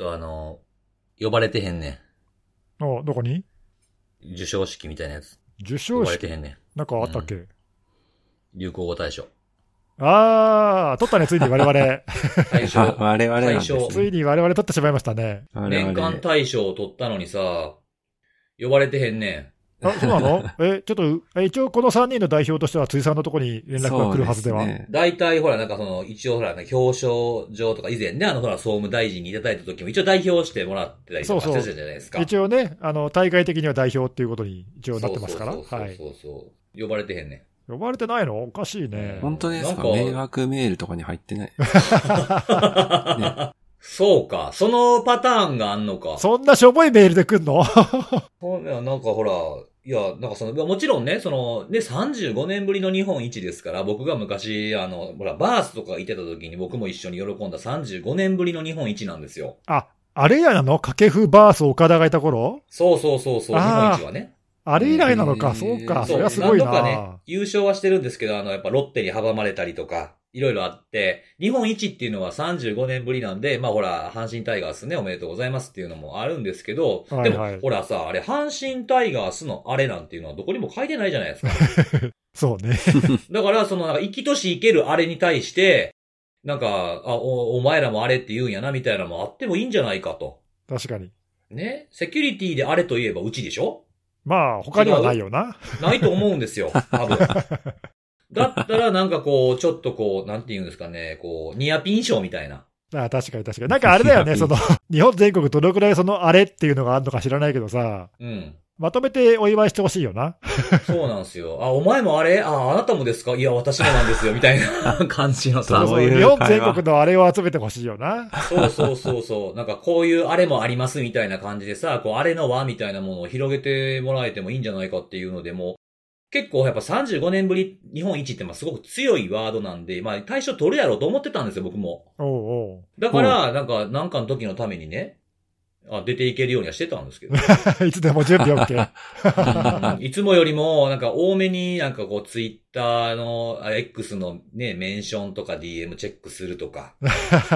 とあの、呼ばれてへんねあ、どこに？ん。授賞式みたいなやつ。受呼賞式？ばれてへんねん。なんかあったっけ、流行語大賞。あー、取ったね、ついに我々。大賞。我々なんですね大ついに我々取ってしまいましたね。我々年間大賞を取ったのにさ、呼ばれてへんねあ、そうなの？え、ちょっと、え一応この3人の代表としては、辻さんのところに連絡が来るはずでは？そうすねん。大体ほら、なんかその、一応ほら、ね、表彰状とか以前ね、あのほら、総務大臣にいただいた時も一応代表してもらってたりとかそうそうしてたじゃないですか。一応ね、あの、大会的には代表っていうことに一応なってますから。そうそうはい。そうそう。呼ばれてへんねん。呼ばれてないのおかしいね。本当ですかなんか迷惑メールとかに入ってない。そうか。そのパターンがあんのか。そんなしょぼいメールで来んのほんいやなんかほら、いや、なんかその、もちろんね、その、ね、35年ぶりの日本一ですから、僕が昔、あの、ほら、バースとかいてた時に僕も一緒に喜んだ35年ぶりの日本一なんですよ。あ、あれ以来なの？掛布バース岡田がいた頃？そうそうそうそう、日本一はね。あれ以来なのか、そうか、そそう、れはすごいな。何度かね、優勝はしてるんですけど、あの、やっぱロッテに阻まれたりとか、いろいろあって、日本一っていうのは35年ぶりなんで、まあほら、阪神タイガースね、おめでとうございますっていうのもあるんですけど、はいはいでも、ほらさ、あれ、阪神タイガースのあれなんていうのはどこにも書いてないじゃないですか。そうね。だから、その、なんか、生きとし生けるあれに対して、なんか、あ、お、お前らもあれって言うんやな、みたいなのもあってもいいんじゃないかと。確かに。ね？セキュリティであれといえばうちでしょ？まあ、他にはないよな。ないと思うんですよ、多分。だったら、なんかこう、ちょっとこう、なんて言うんですかね、こう、ニアピン賞みたいな。あ確かに確かに。なんかあれだよね、その、日本全国どのくらいそのあれっていうのがあるのか知らないけどさ、うん。まとめてお祝いしてほしいよな。そうなんですよ。あ、お前もあれ？あ、あなたもですか？いや、私もなんですよ、みたいな 感じのさ。そういう日本全国のあれを集めてほしいよな。そうそうそうそう。なんかこういうあれもありますみたいな感じでさ、こうあれの輪みたいなものを広げてもらえてもいいんじゃないかっていうのでも、結構やっぱ35年ぶり日本一ってまあすごく強いワードなんで、まあ対象取るやろうと思ってたんですよ、僕も。おうおうだから、なんか、なんかの時のためにね、あ出ていけるようにはしてたんですけど。いつでも準備 OK。うんいつもよりも、なんか多めになんかこうツイッターの、あ X のね、メンションとか DM チェックするとか、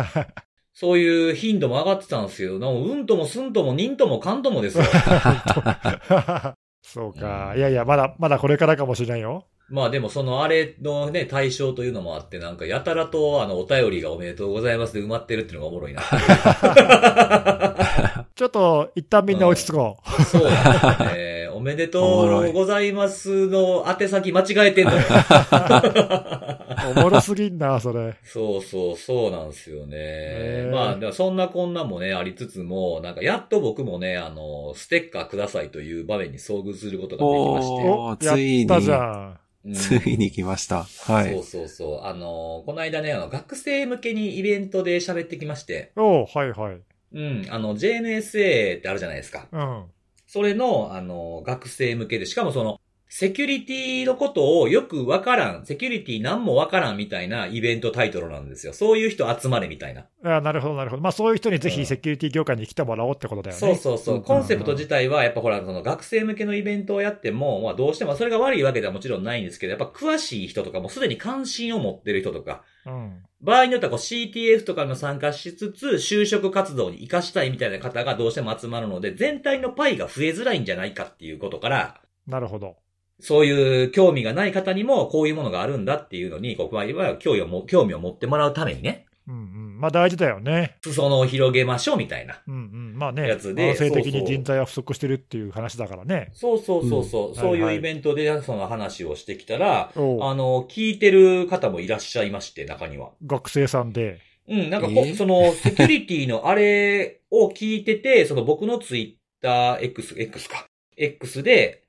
そういう頻度も上がってたんですけど、うんともすんともにんともかんともですよ。そうか。いやいや、まだ、まだこれからかもしれないよ。まあでもそのあれのね、対象というのもあって、なんかやたらとあのお便りがおめでとうございますで埋まってるっていうのがおもろいな。ちょっと、一旦みんな落ち着こう。そうだね。おめでとうございますの宛先間違えてんのよ。おもろすぎんな、それ。そうそう、そうなんですよね。まあ、でもそんなこんなもね、ありつつも、なんかやっと僕もね、あの、ステッカーくださいという場面に遭遇することができまして。おーやついにったじゃん。うんついに来ました。はいそう。そうそう。あの、この間ね、あの、学生向けにイベントで喋ってきまして、おうはいはい。うん、あの、JNSA ってあるじゃないですか。うん。それの、あの、学生向けで、しかもその、セキュリティのことをよくわからん、セキュリティなんもわからんみたいなイベントタイトルなんですよ。そういう人集まれみたいな。あなるほど、なるほど。まあ、そういう人にぜうんひセキュリティ業界に来てもらおうってことだよね。そうそうそうう。んコンセプト自体は、やっぱほら、その学生向けのイベントをやっても、まあどうしてもそれが悪いわけではもちろんないんですけど、やっぱ詳しい人とかもすでに関心を持ってる人とか、うん。場合によってはこう CTF とかにも参加しつつ、就職活動に活かしたいみたいな方がどうしても集まるので、全体のパイが増えづらいんじゃないかっていうことから、なるほど。そういう興味がない方にもこういうものがあるんだっていうのに、こう、いわゆる興味をも、興味を持ってもらうためにね、うんうん。まあ、大事だよね。裾野を広げましょうみたいな。うんうん。まあね、やつで慢性的に人材は不足してるっていう話だからね。そうそうそうそう、んそうはいうイベントでその話をしてきたら、あの、聞いてる方もいらっしゃいまして、中には。学生さんで。うん、なんかその、セキュリティのあれを聞いてて、その僕のツイッター X、X か。X で、まあ、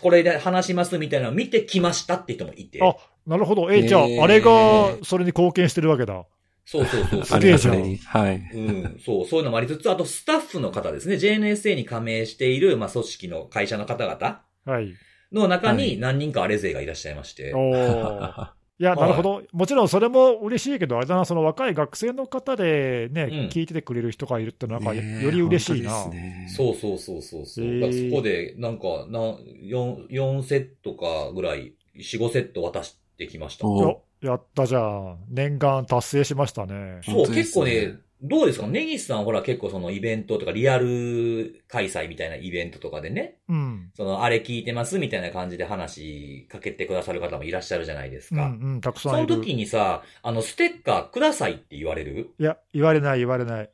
これで話しますみたいなのを見てきましたって人もいて。あなるほど。え、じゃああれがそれに貢献してるわけだ。そうそうそうすそう。げえじゃんはい。うん、そう、そういうのもありつつ、あとスタッフの方ですね。JNSA に加盟している、まあ、組織の会社の方々はい。の中はいに何人かあれ勢がいらっしゃいまして。おー いや、なるほど。もちろんそれも嬉しいけど、あれだな、その若い学生の方でね、うん聞いててくれる人がいるってなんか、より嬉しいな。ねそうそうそうそうそう。へーそこで、なんか、な、4、4セットかぐらい、4、5セット渡してきました。やったじゃん。念願達成しましたね。そう、ね結構ね、どうですか？ネギスさんほら結構そのイベントとかリアル開催みたいなイベントとかでね、うん。そのあれ聞いてますみたいな感じで話かけてくださる方もいらっしゃるじゃないですうん、か。うん、たくさそのんいる。時にさ、あの、ステッカーくださいって言われる？いや、言われない言われない。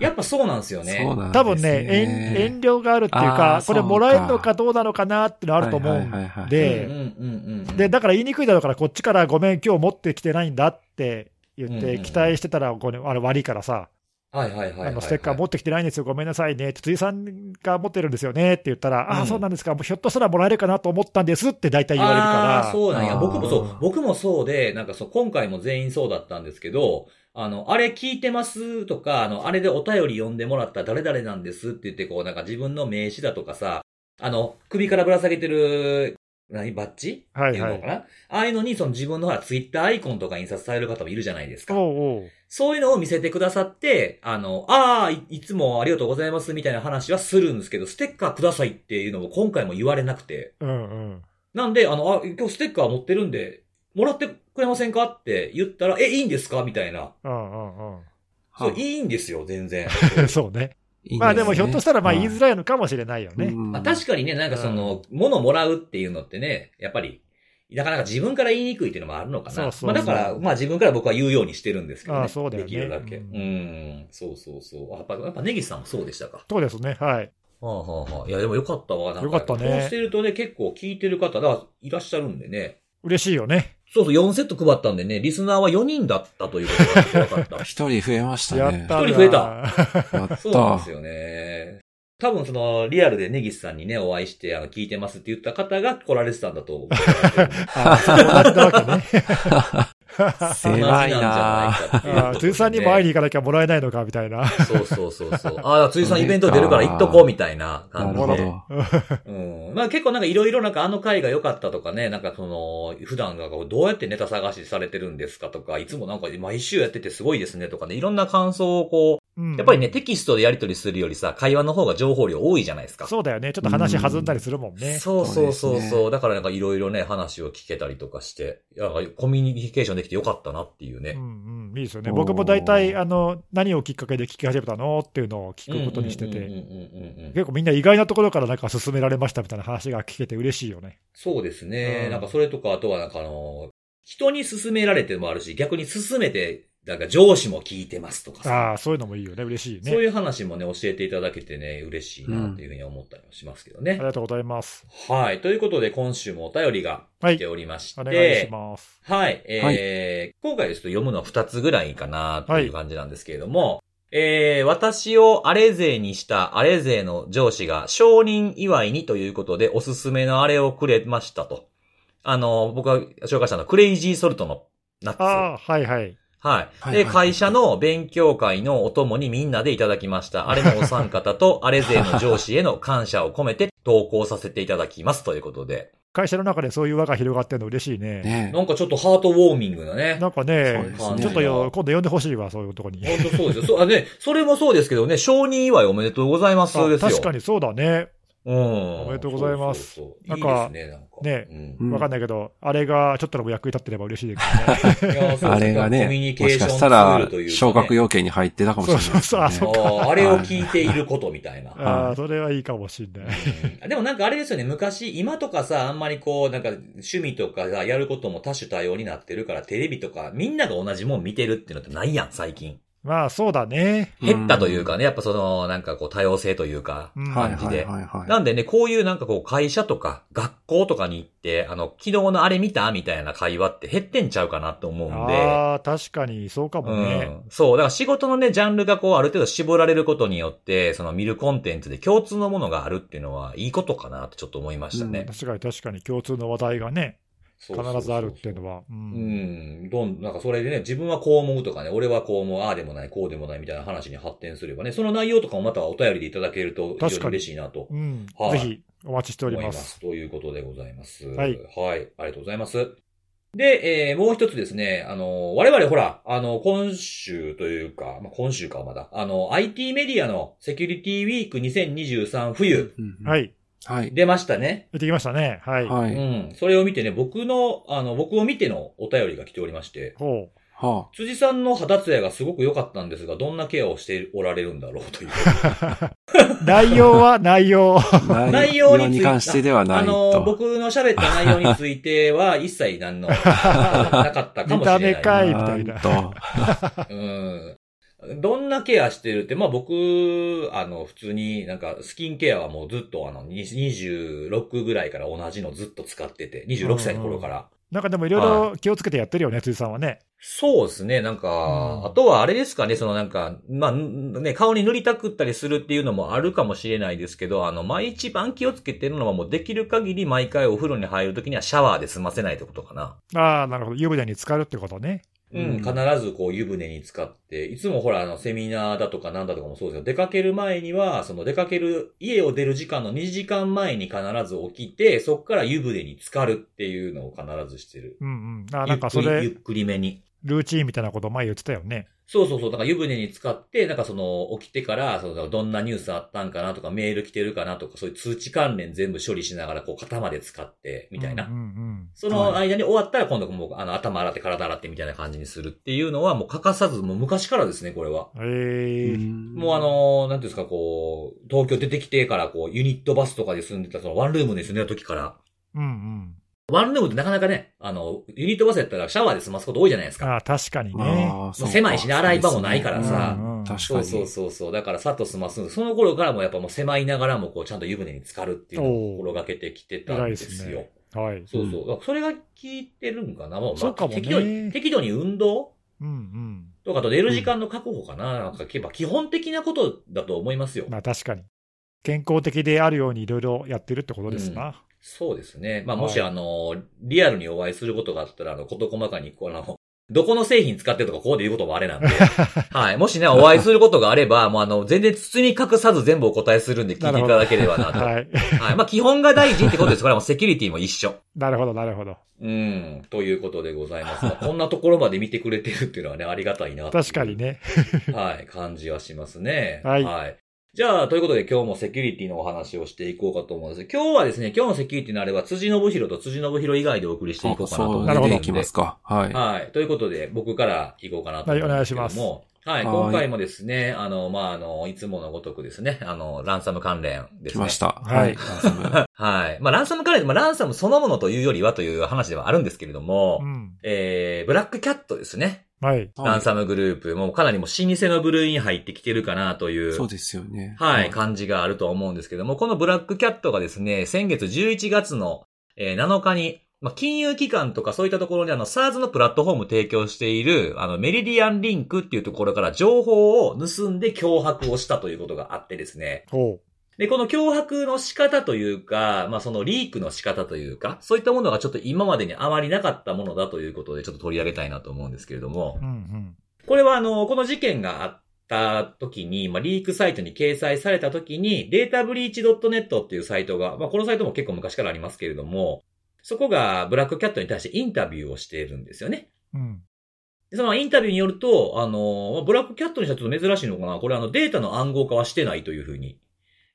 やっぱそうなんですよね。そうなんですね。多分ね、遠遠慮があるっていうかこれもらえるのかどうなのかなってのあると思うんでうん、うんうんうん。で、だから言いにくいだろうから、こっちからごめん、今日持ってきてないんだって言って、期待してたらごめんあれ悪いからさ、はいはいはい。あのステッカー持ってきてないんですよ、ごめんなさいね。って、辻さんが持ってるんですよねって言ったら、ああ、うん。そうなんですか、ひょっとしたらもらえるかなと思ったんですって大体言われるあかあ、そうなんや。僕もそう、僕もそうで、なんかそう、今回も全員そうだったんですけど、あの、あれ聞いてますとか、あの、あれでお便り読んでもらった誰々なんですって言って、こう、なんか自分の名刺だとかさ、あの、首からぶら下げてる、何、バッジ？ら、はいはい。っていうのかな、ああいうのに、その自分のほら、ツイッターアイコンとか印刷される方もいるじゃないですか。おうおうそういうのを見せてくださって、あの、ああ、いいつもありがとうございますみたいな話はするんですけど、ステッカーくださいっていうのも今回も言われなくて。うんうん。なんで、あの、あ、今日ステッカー持ってるんで、もらってくれませんか？って言ったら、え、いいんですか？みたいな。うんうんそう、いいんですよ、全然。うん。そうね。まあでもひょっとしたらまあ言いづらいのかもしれないよね。まあ、確かにね、なんかその、物もらうっていうのってね、やっぱり、なかなか自分から言いにくいっていうのもあるのかな。そうそうそうまあだから、まあ自分から僕は言うようにしてるんですけどね。ああそうだよねできるだけ。ううんん、そうそうそう。あやっぱ、やっぱネギスさんもそうでしたか。そうですね。はい。はあはあはあ、いや、でもよかったわ。なんよかったねこうしてるとね、結構聞いてる方がいらっしゃるんでね。嬉しいよね。そうそう、4セット配ったんでね、リスナーは4人だったということが分かった。一人増えましたね。やったな。一人増えたやった。そうなんですよね。多分その、リアルでネギスさんにね、お会いして、あの、聞いてますって言った方が来られてたんだと思う。あそう同じなわけね。狭いな同じなんじゃないかっていうああ、辻さんにも会いに行かなきゃもらえないのかみたいな。そうそうそうそう。ああ、辻さんイベント出るから行っとこうみたいなな感じで。るほど。うん。まあ結構なんかいろいろなんかあの回が良かったとかね、なんかその、普段がどうやってネタ探しされてるんですかとか、いつもなんか毎週やっててすごいですねとかね、いろんな感想をこう、うんやっぱりね、テキストでやり取りするよりさ、会話の方が情報量多いじゃないですか。そうだよね。ちょっと話弾んだりするもんね。そうそうそうそうそう。だからなんかいろいろね、話を聞けたりとかして、いや、コミュニケーションできてよかったなっていうね。うんうん、いいですよね。僕も大体、あの、何をきっかけで聞き始めたのっていうのを聞くことにしてて、うんうんうんうんうんうん結構みんな意外なところからなんか勧められましたみたいな話が聞けて嬉しいよね。そうですね。うんなんかそれとか、あとはなんかあの、人に勧められてもあるし、逆に勧めて、なんか上司も聞いてますとかさ。ああ、そういうのもいいよね。嬉しいね。そういう話もね、教えていただけてね、嬉しいなっていうふうに思ったりもしますけどね。ありがとうございます。はい。ということで、今週もお便りがはい来て。おりまして、お願いします。はい。えー今回ですと読むのは2つぐらいかなという感じなんですけれども、えー私をあれ勢にしたあれ勢の上司が承認祝いにということでおすすめのあれをくれましたと。あの、僕が紹介したのはクレイジーソルトのナッツ。ああ、はいはい。はい。はいで、会社の勉強会のお供にみんなでいただきました。あれのお三方と、あれ勢の上司への感謝を込めて投稿させていただきますということで。会社の中でそういう輪が広がってるの嬉しいね。ねなんかちょっとハートウォーミングなね。なんかねねちょっとよ、今度呼んでほしいわ、そういうとこに。本当そうですよ。そう、あね、それもそうですけどね、承認祝いおめでとうございますすよ。確かにそうだね。うん。おおめでとうございますそうそうそうなんかいいですね、なんか。ねうんうんわかんないけど、あれがちょっとでも役に立ってれば嬉しいですけど ね。あれがコミュニね、もしケーションツかしたらールというか、ね。昇格要件に入ってたかもしれないね。そうそうそうあーあれを聞いていることみたいな。ああ、それはいいかもしれない。うんでもなんかあれですよね、昔、今とかさ、あんまりこう、なんか趣味とかさ、やることも多種多様になってるから、テレビとか、みんなが同じもん見てるっていうのってないやん、最近。まあ、そうだね。減ったというかね、やっぱその、なんかこう、多様性というか、感じで。なんでね、こういうなんかこう会社とか学校とかに行って、あの、昨日のあれ見たみたいな会話って減ってんちゃうかなと思うんで。ああ、確かにそうかもね。うん。そう。だから仕事のね、ジャンルがこうある程度絞られることによって、その見るコンテンツで共通のものがあるっていうのはいいことかなってちょっと思いましたね。確かに確かに共通の話題がね、必ずあるっていうのは。う。うんん。どん、なんかそれでね、自分はこう思うとかね、俺はこう思う、ああでもない、こうでもないみたいな話に発展すればね、その内容とかもまたお便りでいただけると非常に嬉しいなとうんはいぜひお待ちしておりま。すす。ということでございます。はい。はい。ありがとうございます。で、えー、もう一つですね、あの、我々ほら、あの、今週というか、まあ、今週かまだ、あの、IT メディアのセキュリティウィーク2023冬はい。はい。出ましたね。行ってきましたね。はい。はい。うん。それを見てね、僕の、あの、僕を見てのお便りが来ておりまして、ほは辻さんの肌ツヤがすごく良かったんですが、どんなケアをしておられるんだろうという。内容は内容。あ。内容についてに関してではないあと。の、僕の喋った内容については、一切何 の、なかったかもしれない。見た目かいみたいなうん。どんなケアしてるって、まあ僕、あの、普通になんかスキンケアはもうずっとあの、に26ぐらいから同じのずっと使ってて、26歳の頃から。なんかでもいろいろ気をつけてやってるよね、辻さんはね。そうですね、なんか、うんあとはあれですかね、そのなんか、まあ、んね、顔に塗りたくったりするっていうのもあるかもしれないですけど、あの、まあ、一番気をつけてるのはもうできる限り毎回お風呂に入るときにはシャワーで済ませないってことかな。ああ、なるほど。湯船に浸かるってことね。うん、うん必ずこう湯船に使って、いつもほらあのセミナーだとかなんだとかもそうですよ。出かける前には、その出かける、家を出る時間の2時間前に必ず起きて、そこから湯船に浸かるっていうのを必ずしてる。うんうん。あなんかそれ、ゆっくりめに。ルーチンみたいなこと前言ってたよね。そうそうそう。だから湯船に浸かって、なんかその、起きてから、その、どんなニュースあったんかなとか、メール来てるかなとか、そういう通知関連全部処理しながら、こう、肩まで使って、みたいな。うんうんその間に終わったら、今度もう、あの、頭洗って体洗ってみたいな感じにするっていうのは、もう欠かさず、もう昔からですね、これは。うん。ええもうあ、の、なんていうんですか、こう、東京出てきてから、こう、ユニットバスとかで住んでた、その、ワンルームに住んでた時から、うんうん。ワンルームってなかなかね、あの、ユニットバスやったらシャワーで済ますこと多いじゃないですか。ああ、確かにね。ああ、狭いしね洗い場もないからさうんうん確かに。そうそうそうそう。だから、さっと済ます。その頃からもやっぱもう狭いながらも、こう、ちゃんと湯船に浸かるっていうのを心がけてきてたんでですすよ。ね。はい。そうそう。だからそれが効いてるんかなもう、まあそうかもね適度に、適度に運動うんうん。とか、あと寝る時間の確保かな、なんか、やっぱ基本的なことだと思いますよ。まあ確かに。健康的であるようにいろいろやってるってことですな。そうですね。まあ、はいもし、あの、リアルにお会いすることがあったら、あの、こと細かに、この、どこの製品使ってるとか、ここで言うこともあれなんで、はい。もしね、お会いすることがあれば、もうあの、全然包み隠さず全部お答えするんで聞いていただければなと。は はい。い。まあ、基本が大事ってことです。これはもうセキュリティも一緒。なるほど、なるほど。うん。ということでございます。まあこんなところまで見てくれてるっていうのはね、ありがたいな確かに。ね。はい。感じはしますね。はいじゃあ、ということで今日もセキュリティのお話をしていこうかと思うんです。今日はですね、今日のセキュリティのあれば、辻信弘と辻信弘以外でお送りしていこうかなと思うんそうでなるほどいきますか。はい。はい。ということで、僕から行こうかなと思うんです。はいお願いしますはい。はい今回もですね、あの、まあ、あの、いつものごとくですね、あの、ランサム関連ですね。来ました。はいはい。ランサム はい。まあ、ランサム関連、まあ、ランサムそのものというよりはという話ではあるんですけれども、うん。えー、ブラックキャットですね。はい。ランサムグループ、もうかなりもう老舗の部類に入ってきてるかなという。そうですよね。はい、感じがあると思うんですけども、このブラックキャットがですね、先月11月の、えー7日に、まあ、金融機関とかそういったところにあの、SARS のプラットフォーム提供している、あの、メリディアンリンクっていうところから情報を盗んで脅迫をしたということがあってですね。ほで、この脅迫の仕方というか、まあ、そのリークの仕方というか、そういったものがちょっと今までにあまりなかったものだということで、ちょっと取り上げたいなと思うんですけれどもう。う、んこれはあの、この事件があった時に、まあ、リークサイトに掲載された時に、データブリーチ .net っていうサイトが、まあ、このサイトも結構昔からありますけれども、そこがブラックキャットに対してインタビューをしているんですよね。うん。そのインタビューによると、あの、まあブラックキャットにしたらちょっと珍しいのかなこれあのデータの暗号化はしてないというふうに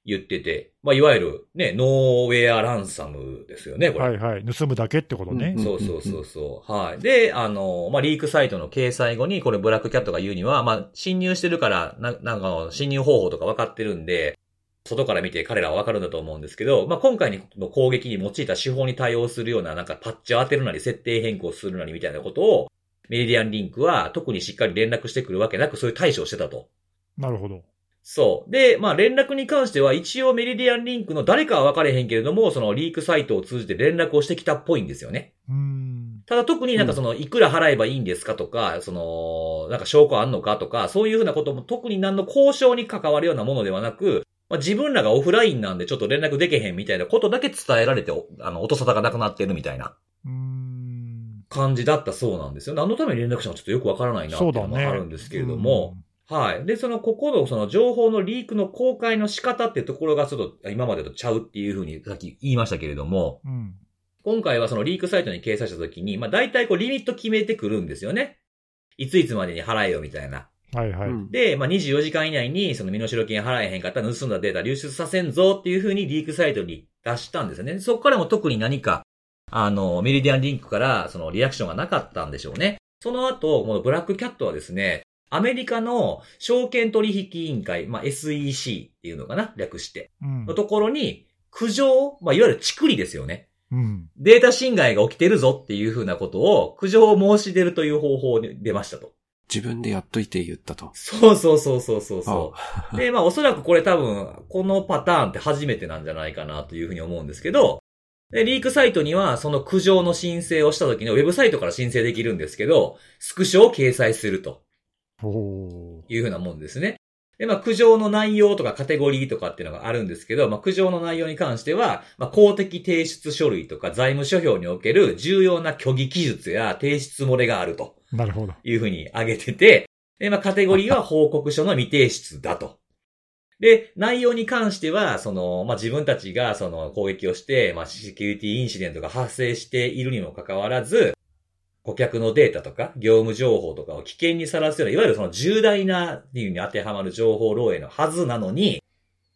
言ってて、まあ、いわゆるね、ノーウェアランサムですよね、これ。はいはい。盗むだけってことねうん。そうそうそうそう。はい。で、あの、まあ、リークサイトの掲載後に、これブラックキャットが言うには、まあ、侵入してるから、な、なんかの侵入方法とか分かってるんで、外から見て彼らは分かるんだと思うんですけど、まあ、今回の攻撃に用いた手法に対応するような、なんかパッチを当てるなり、設定変更するなりみたいなことを、メリディアンリンクは特にしっかり連絡してくるわけなく、そういう対処をしてたと。なるほど。そう。で、まあ連絡に関しては一応メリディアンリンクの誰かは分かれへんけれども、そのリークサイトを通じて連絡をしてきたっぽいんですよね。うーん。ただ特になんかその、いくら払えばいいんですかとか、その、なんか証拠あんのかとか、そういうふうなことも特に何の交渉に関わるようなものではなく、まあ、自分らがオフラインなんでちょっと連絡できへんみたいなことだけ伝えられて、おあの、音沙汰がなくなってるみたいなうーん。感じだったそうなんですよ。何のために連絡したのかちょっとよくわからないなっていうのも。あるんですけれども、はい。で、その、ここの、その、情報のリークの公開の仕方っていうところが、ちょっと、今までとちゃうっていうふうに、さっき言いましたけれども、うん。うん。今回はそのリークサイトに掲載したときに、まあ、大体こう、リミット決めてくるんですよね。いついつまでに払えよ、みたいな。はいはい。うんで、まあ、24時間以内に、その身代金払えへんかったら盗んだデータ流出させんぞっていうふうにリークサイトに出したんですよね。そこからも特に何か、あの、メリディアンリンクから、そのリアクションがなかったんでしょうね。その後、このブラックキャットはですね、アメリカの証券取引委員会、まあ、SEC っていうのかな略して。うんの。ところに、苦情、まあ、いわゆるチクリですよね。うん。データ侵害が起きてるぞっていうふうなことを、苦情を申し出るという方法に出ましたと。自分でやっといて言ったと。そうそうそうそうそうそう。で、まあおそらくこれ多分、このパターンって初めてなんじゃないかなというふうに思うんですけど、で、リークサイトにはその苦情の申請をした時のウェブサイトから申請できるんですけど、スクショを掲載するというふうなもんですね。で、まあ苦情の内容とかカテゴリーとかっていうのがあるんですけど、まあ苦情の内容に関しては、まあ公的提出書類とか財務諸表における重要な虚偽記述や提出漏れがあると。なるほど。いうふうに挙げてて、で、まあ、カテゴリーは報告書の未提出だと。で、内容に関しては、その、まあ、自分たちがその攻撃をして、まあ、セキュリティインシデントが発生しているにもかかわらず、顧客のデータとか業務情報とかを危険にさらすような、いわゆるその重大なっていうに当てはまる情報漏洩のはずなのに、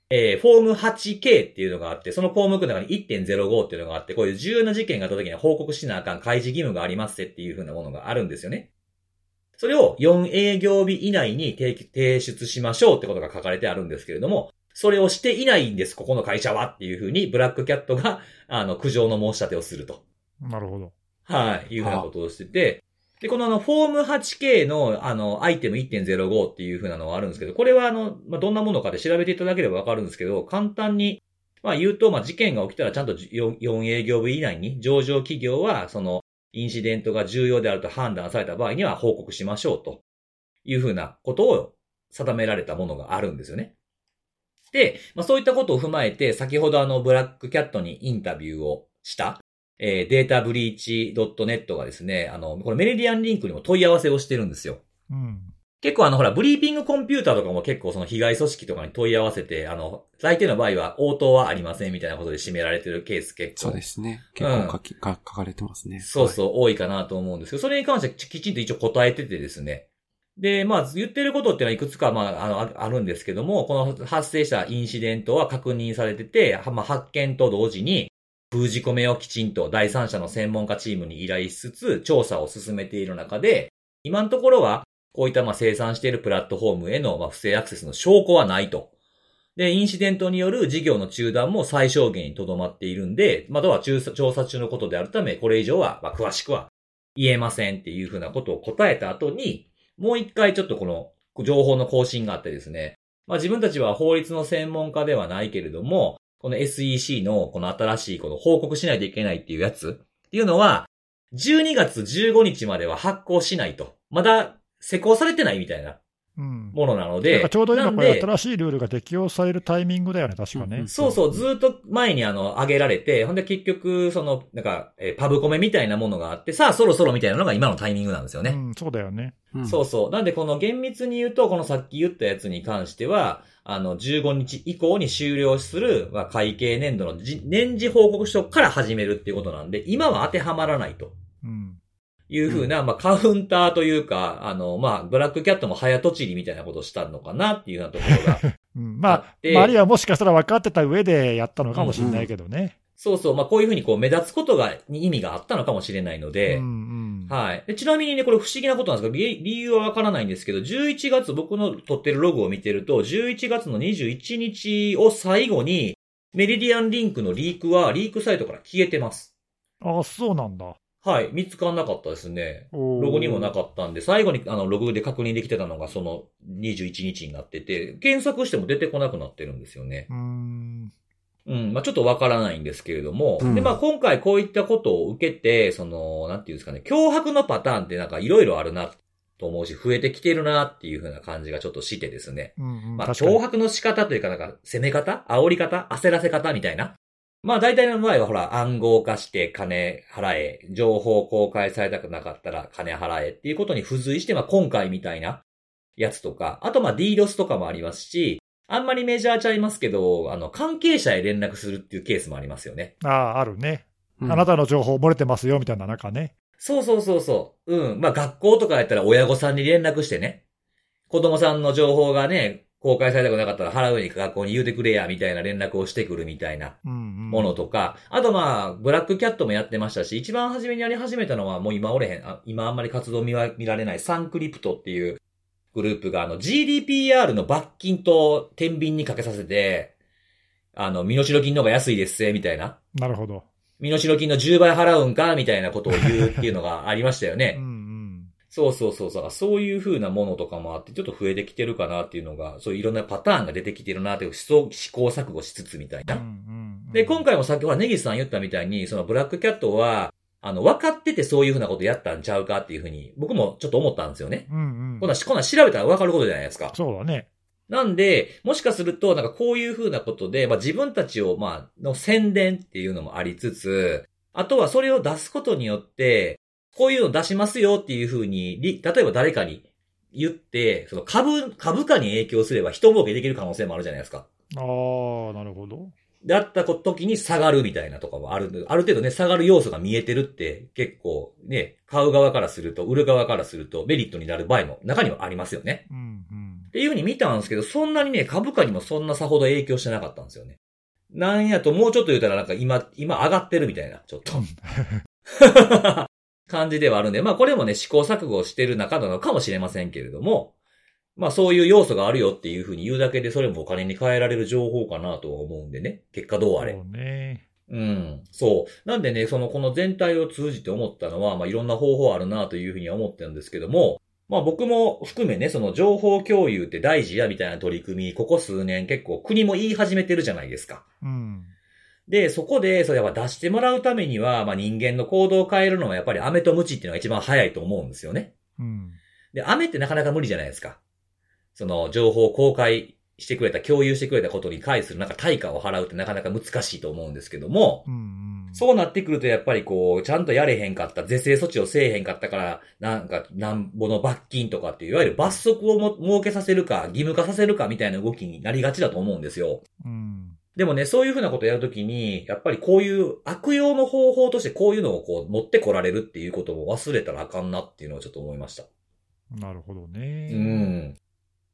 えー、フォーム 8K っていうのがあって、その項目の中に1.05っていうのがあって、こういう重要な事件があった時には報告しなあかん開示義務がありますっていうふうなものがあるんですよね。それを4営業日以内に提提出しましょうってことが書かれてあるんですけれども、それをしていないんです、ここの会社はっていうふうに、ブラックキャットが、あの、苦情の申し立てをすると。なるほど。はい、いうふうなことをしてて、で、このあの、フォーム 8K の、あの、アイテム1.05っていうふうなのがあるんですけど、これはあの、まあ、どんなものかで調べていただければわかるんですけど、簡単に、まあ、言うと、まあ、事件が起きたらちゃんと 4, 営業日以内に、上場企業は、その、インシデントが重要であると判断された場合には報告しましょうというふうなことを定められたものがあるんですよね。で、まあ、そういったことを踏まえて、先ほどあの、ブラックキャットにインタビューをした、えー、データブリーチ .net がですね、あの、これメリディアンリンクにも問い合わせをしてるんですよ。うん。結構あの、ほら、ブリーピングコンピューターとかも結構その被害組織とかに問い合わせて、あの、大抵の場合は応答はありませんみたいなことで締められてるケース結構。そうですね。結構書き、か書かれてますね。そうそう、多いかなと思うんですけど、それに関してはきちんと一応答えててですね。で、まあ、言ってることっていうのはいくつか、まあ、あの、ああるんですけども、この発生したインシデントは確認されてて、はまあ、発見と同時に、封じ込めをきちんと第三者の専門家チームに依頼しつつ、調査を進めている中で、今のところは、こういったま生産しているプラットフォームへのま不正アクセスの証拠はないと。で、インシデントによる事業の中断も最小限にとどまっているんで、まあ、とは調査中のことであるため、これ以上は、ま、詳しくは言えませんっていうふうなことを答えた後に、もう一回ちょっとこの情報の更新があってですね、まあ、自分たちは法律の専門家ではないけれども、この SEC のこの新しいこの報告しないといけないっていうやつっていうのは、12月15日までは発行しないと。まだ施行されてないみたいな。ものなのなんで。かちょうど今これ新しいルールが適用されるタイミングだよね、確かねうんうん。そうそう、ずっと前にあの、上げられて、ほんで結局、その、なんか、えーパブコメみたいなものがあって、さあそろそろみたいなのが今のタイミングなんですよね。うん、そうだよね。うんそうそう。なんでこの厳密に言うと、このさっき言ったやつに関しては、あの、15日以降に終了する、まあ、会計年度のじ年次報告書から始めるっていうことなんで、今は当てはまらないと。うん。いうふうな、まあ、カウンターというか、あの、まあ、ブラックキャットも早とちりみたいなことをしたのかなっていうようなところが。うん、まあまあ、あるいはもしかしたら分かってた上でやったのかもしれないけどね。そうそう、まあ、こういうふうにこう目立つことが、に意味があったのかもしれないので、うんうん。はいで。ちなみにね、これ不思議なことなんですが、理理由はわからないんですけど、11月、僕の撮ってるログを見てると、11月の21日を最後に、メリディアンリンクのリークは、リークサイトから消えてます。あそうなんだ。はい。見つかんなかったですね。ロログにもなかったんで、最後にあのログで確認できてたのがその21日になってて、検索しても出てこなくなってるんですよね。うーん。うん。まあちょっとわからないんですけれども。うんで、まあ今回こういったことを受けて、その、なんていうんですかね、脅迫のパターンってなんかいろいろあるなと思うし、増えてきてるなっていう風な感じがちょっとしてですね。うんうん、まあ脅迫の仕方というかなんか攻め方煽り方焦らせ方みたいな。まあ大体の場合はほら暗号化して金払え、情報公開されたくなかったら金払えっていうことに付随して、まあ今回みたいなやつとか、あとまあ DDoS とかもありますし、あんまりメジャーちゃいますけど、あの関係者へ連絡するっていうケースもありますよね。ああ、あるね、うんあなたの情報漏れてますよみたいな中ね。そうそうそうそう。うん。まあ学校とかやったら親御さんに連絡してね。子供さんの情報がね、公開されたくなかったら払うに学校に言うてくれや、みたいな連絡をしてくるみたいなうんうんものとか、あとまあ、ブラックキャットもやってましたし、一番初めにやり始めたのはもう今おれへん、あ今あんまり活動見わ見られないサンクリプトっていうグループがあの GDPR の罰金と天秤にかけさせて、あの、身代金の方が安いですぜ、みたいな。なるほど。身代金の10倍払うんかみたいなことを言うっていうのがありましたよね。う んうん。そうそうそうそう。そういう風なものとかもあって、ちょっと増えてきてるかなっていうのが、そういういろんなパターンが出てきてるなっていう、試行錯誤しつつみたいな。うんうんで、今回もさっきほら、ネギスさん言ったみたいに、そのブラックキャットは、あの、分かっててそういう風なことやったんちゃうかっていう風に、僕もちょっと思ったんですよね。うんうんこんなんこんなん調べたら分かることじゃないですか。そうだね。なんで、もしかすると、なんかこういう風なことで、まあ自分たちを、まあ、の宣伝っていうのもありつつ、あとはそれを出すことによって、こういうの出しますよっていう風に、り例えば誰かに言って、その株、株価に影響すれば人儲けできる可能性もあるじゃないですか。ああ、なるほど。であった時に下がるみたいなとかもある。ある程度ね、下がる要素が見えてるって結構ね、買う側からすると、売る側からするとメリットになる場合も中にはありますよね。うんうん。っていう風に見たんですけど、そんなにね、株価にもそんなさほど影響してなかったんですよね。なんやと、もうちょっと言うたらなんか今、今上がってるみたいな、ちょっと。感じではあるんで、まあこれもね、試行錯誤してる中なのかもしれませんけれども、まあそういう要素があるよっていう風に言うだけで、それもお金に変えられる情報かなとは思うんでね。結果どうあれそ。うね。うん。そう。なんでね、その、この全体を通じて思ったのは、まあ、いろんな方法あるなというふうには思ってるんですけども、まあ僕も含めね、その情報共有って大事やみたいな取り組み、ここ数年結構国も言い始めてるじゃないですか。うん。で、そこで、それは出してもらうためには、まあ人間の行動を変えるのはやっぱり飴とムチっていうのが一番早いと思うんですよね。うん。で、飴ってなかなか無理じゃないですか。その情報を公開してくれた、共有してくれたことに対するなんか対価を払うってなかなか難しいと思うんですけども、うんうん。そうなってくるとやっぱりこう、ちゃんとやれへんかった、是正措置をせえへんかったから、なんか、なんぼの罰金とかっていう、いわゆる罰則をも設けさせるか、義務化させるかみたいな動きになりがちだと思うんですよ。うん。でもね、そういうふうなことをやるときに、やっぱりこういう悪用の方法としてこういうのをこう持ってこられるっていうことも忘れたらあかんなっていうのをちょっと思いました。なるほどね。うん。っ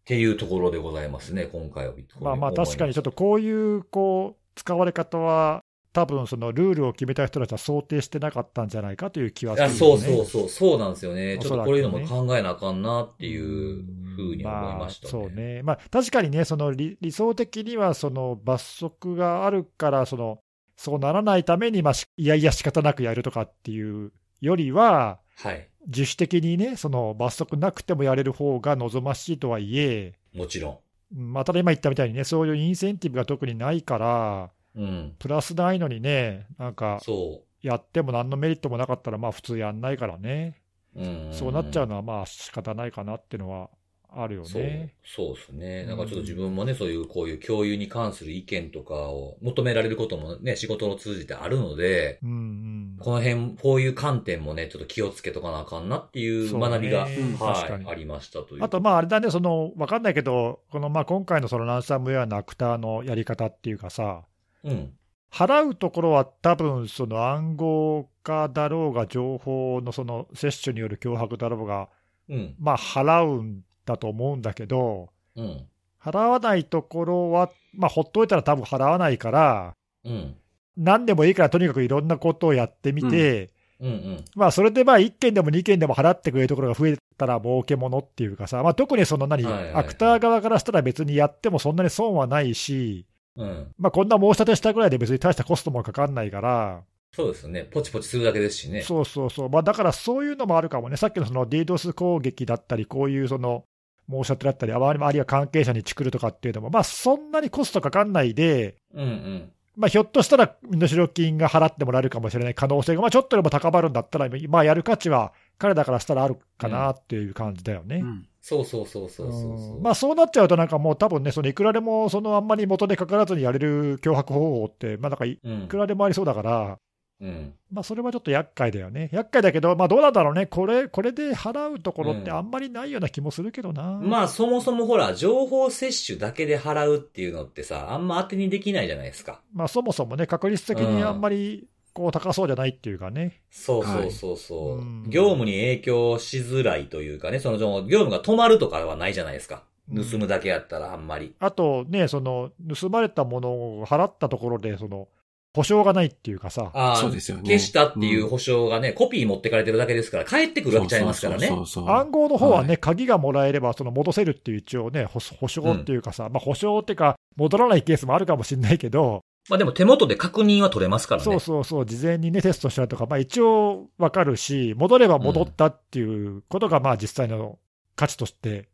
ていうところでございますね、今回は。まあまあ確かにちょっとこういう、こう、使われ方は、多分そのルールを決めた人たちは想定してなかったんじゃないかという気はする、あね。そうそうそう、そうなんですよね。ねちょっとこういうのも考えなあかんなっていうふうに思いましたね。あ、そうね。まあ確かにね、その理理想的にはその罰則があるから、その、そうならないために、まあ、しいやいや仕方なくやるとかっていうよりは、はい。自主的にね、その罰則なくてもやれる方が望ましいとはいえ、もちろうんまあ、ただ今言ったみたいにね、そういうインセンティブが特にないから、ん。うん。プラスないのにね、なんか、そやっても何のメリットもなかったら、まあ普通やんないからね、う。うん。そうなっちゃうのはまあ仕方ないかなっていうのはあるよね。。そうですね。なんかちょっと自分もね、そういう、こういう共有に関する意見とかを求められることもね、仕事を通じてあるので、うんうんこの辺、こういう観点もね、ちょっと気をつけとかなあかんなっていう学びが、はい、ありましたという。あと、まあ、あれだね、その分かんないけど、このまあ今回のそのランサムウェアのアクターのやり方っていうかさ、うん。払うところは多分その暗号化だろうが、情報のその摂取による脅迫だろうが、うん。まあ、払うんだと思うんだけど、うん。払わないところは、まあ、ほっといたら多分払わないから、うん。何でもいいからとにかくいろんなことをやってみて、うん。うん。まあ、それでまあ1件でも2件でも払ってくれるところが増えたら儲けものっていうかさ、まあ、特にその何、はいはいはいアクター側からしたら別にやってもそんなに損はないし、うん。まあ、こんな申し立てしたぐらいで別に大したコストもかかんないから、そうですね。ポチポチするだけですしね。そうそうそう、まあ、だからそういうのもあるかもね、さっきのその DDoS 攻撃だったり、こういうその申し立てだったり、あまりあるいは関係者にチクるとかっていうのも、まあ、そんなにコストかかんないで、うんうん。まあ、ひょっとしたら身代金が払ってもらえるかもしれない可能性が、まあ、ちょっとでも高まるんだったら、まあ、やる価値は彼らからしたらあるかなっていう感じだよね。うん。そうそうそうそうそうそううんまあ、そうなっちゃうと、なんかもう多分ね、そのいくらでもそのあんまり元でかからずにやれる脅迫方法って、まあ、なんかいくらでもありそうだから、うん。まあ、それはちょっと厄介だよね。厄介だけど、まあ、どうなんだろうね、これこれで払うところってうんあんまりないような気もするけどな。まあそもそもほら、情報摂取だけで払うっていうのってさ、あんま当てにできないじゃないですか。まあ、そもそもね、確率的にあんまりこう高そうじゃないっていうかね。そうそうそうそう、はいうん業務に影響しづらいというかね、その業務が止まるとかはないじゃないですか。盗むだけやったらあんまり。あとね、その盗まれたものを払ったところで、その保証がないっていうかさ、ああ、そうですよね。消したっていう保証がね、コピー持ってかれてるだけですから、帰ってくるわけちゃいますからね。そうそうそう暗号の方はね、い。鍵がもらえれば、その戻せるっていう一応ね、保保証っていうかさ、まあ保証っていうか、戻らないケースもあるかもしれないけど、まあでも手元で確認は取れますからね。そうそうそう、事前にね、テストしたりとか、まあ一応わかるし、戻れば戻ったっていうことが、まあ実際の価値として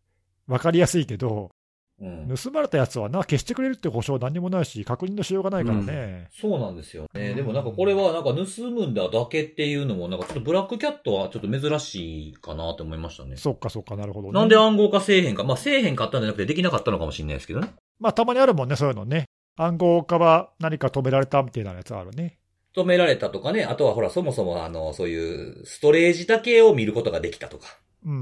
わかりやすいけど、うん盗まれたやつはな、消してくれるって保証は何にもないし、確認のしようがないからね。そうなんですよね。うんでもなんかこれはなんか盗むんだだけっていうのも、なんかちょっとブラックキャットはちょっと珍しいかなと思いましたね。そっかそっかなるほどね。なんで暗号化せえへんか。まあせえへんかったんじゃなくてできなかったのかもしれないですけどね。まあたまにあるもんね、そういうのね。暗号化は何か止められたみたいなやつあるね。止められたとかね。あとはほら、そもそもあの、そういうストレージだけを見ることができたとか。うんうん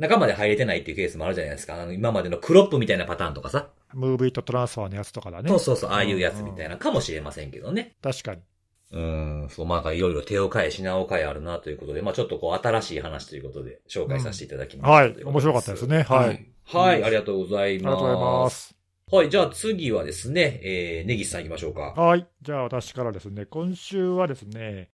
中まで入れてないっていうケースもあるじゃないですか。あの、今までのクロップみたいなパターンとかさ。うん。ムーブイットトランスファーのやつとかだね。そうそうそう、ああいうやつみたいなかもしれませんけどね。確かに。うーん、そう、まあ、いろいろ手を変え、品を変えあるなということで、まあ、ちょっとこう、新しい話ということで、紹介させていただきました。はいとう。こと面白かったです。ね。ははい。い。はい、ありがとうございます。ありがとうございます。はい、じゃあ次はですね、えー、ネギスさん行きましょうか。はい。じゃあ私からですね、今週はですね、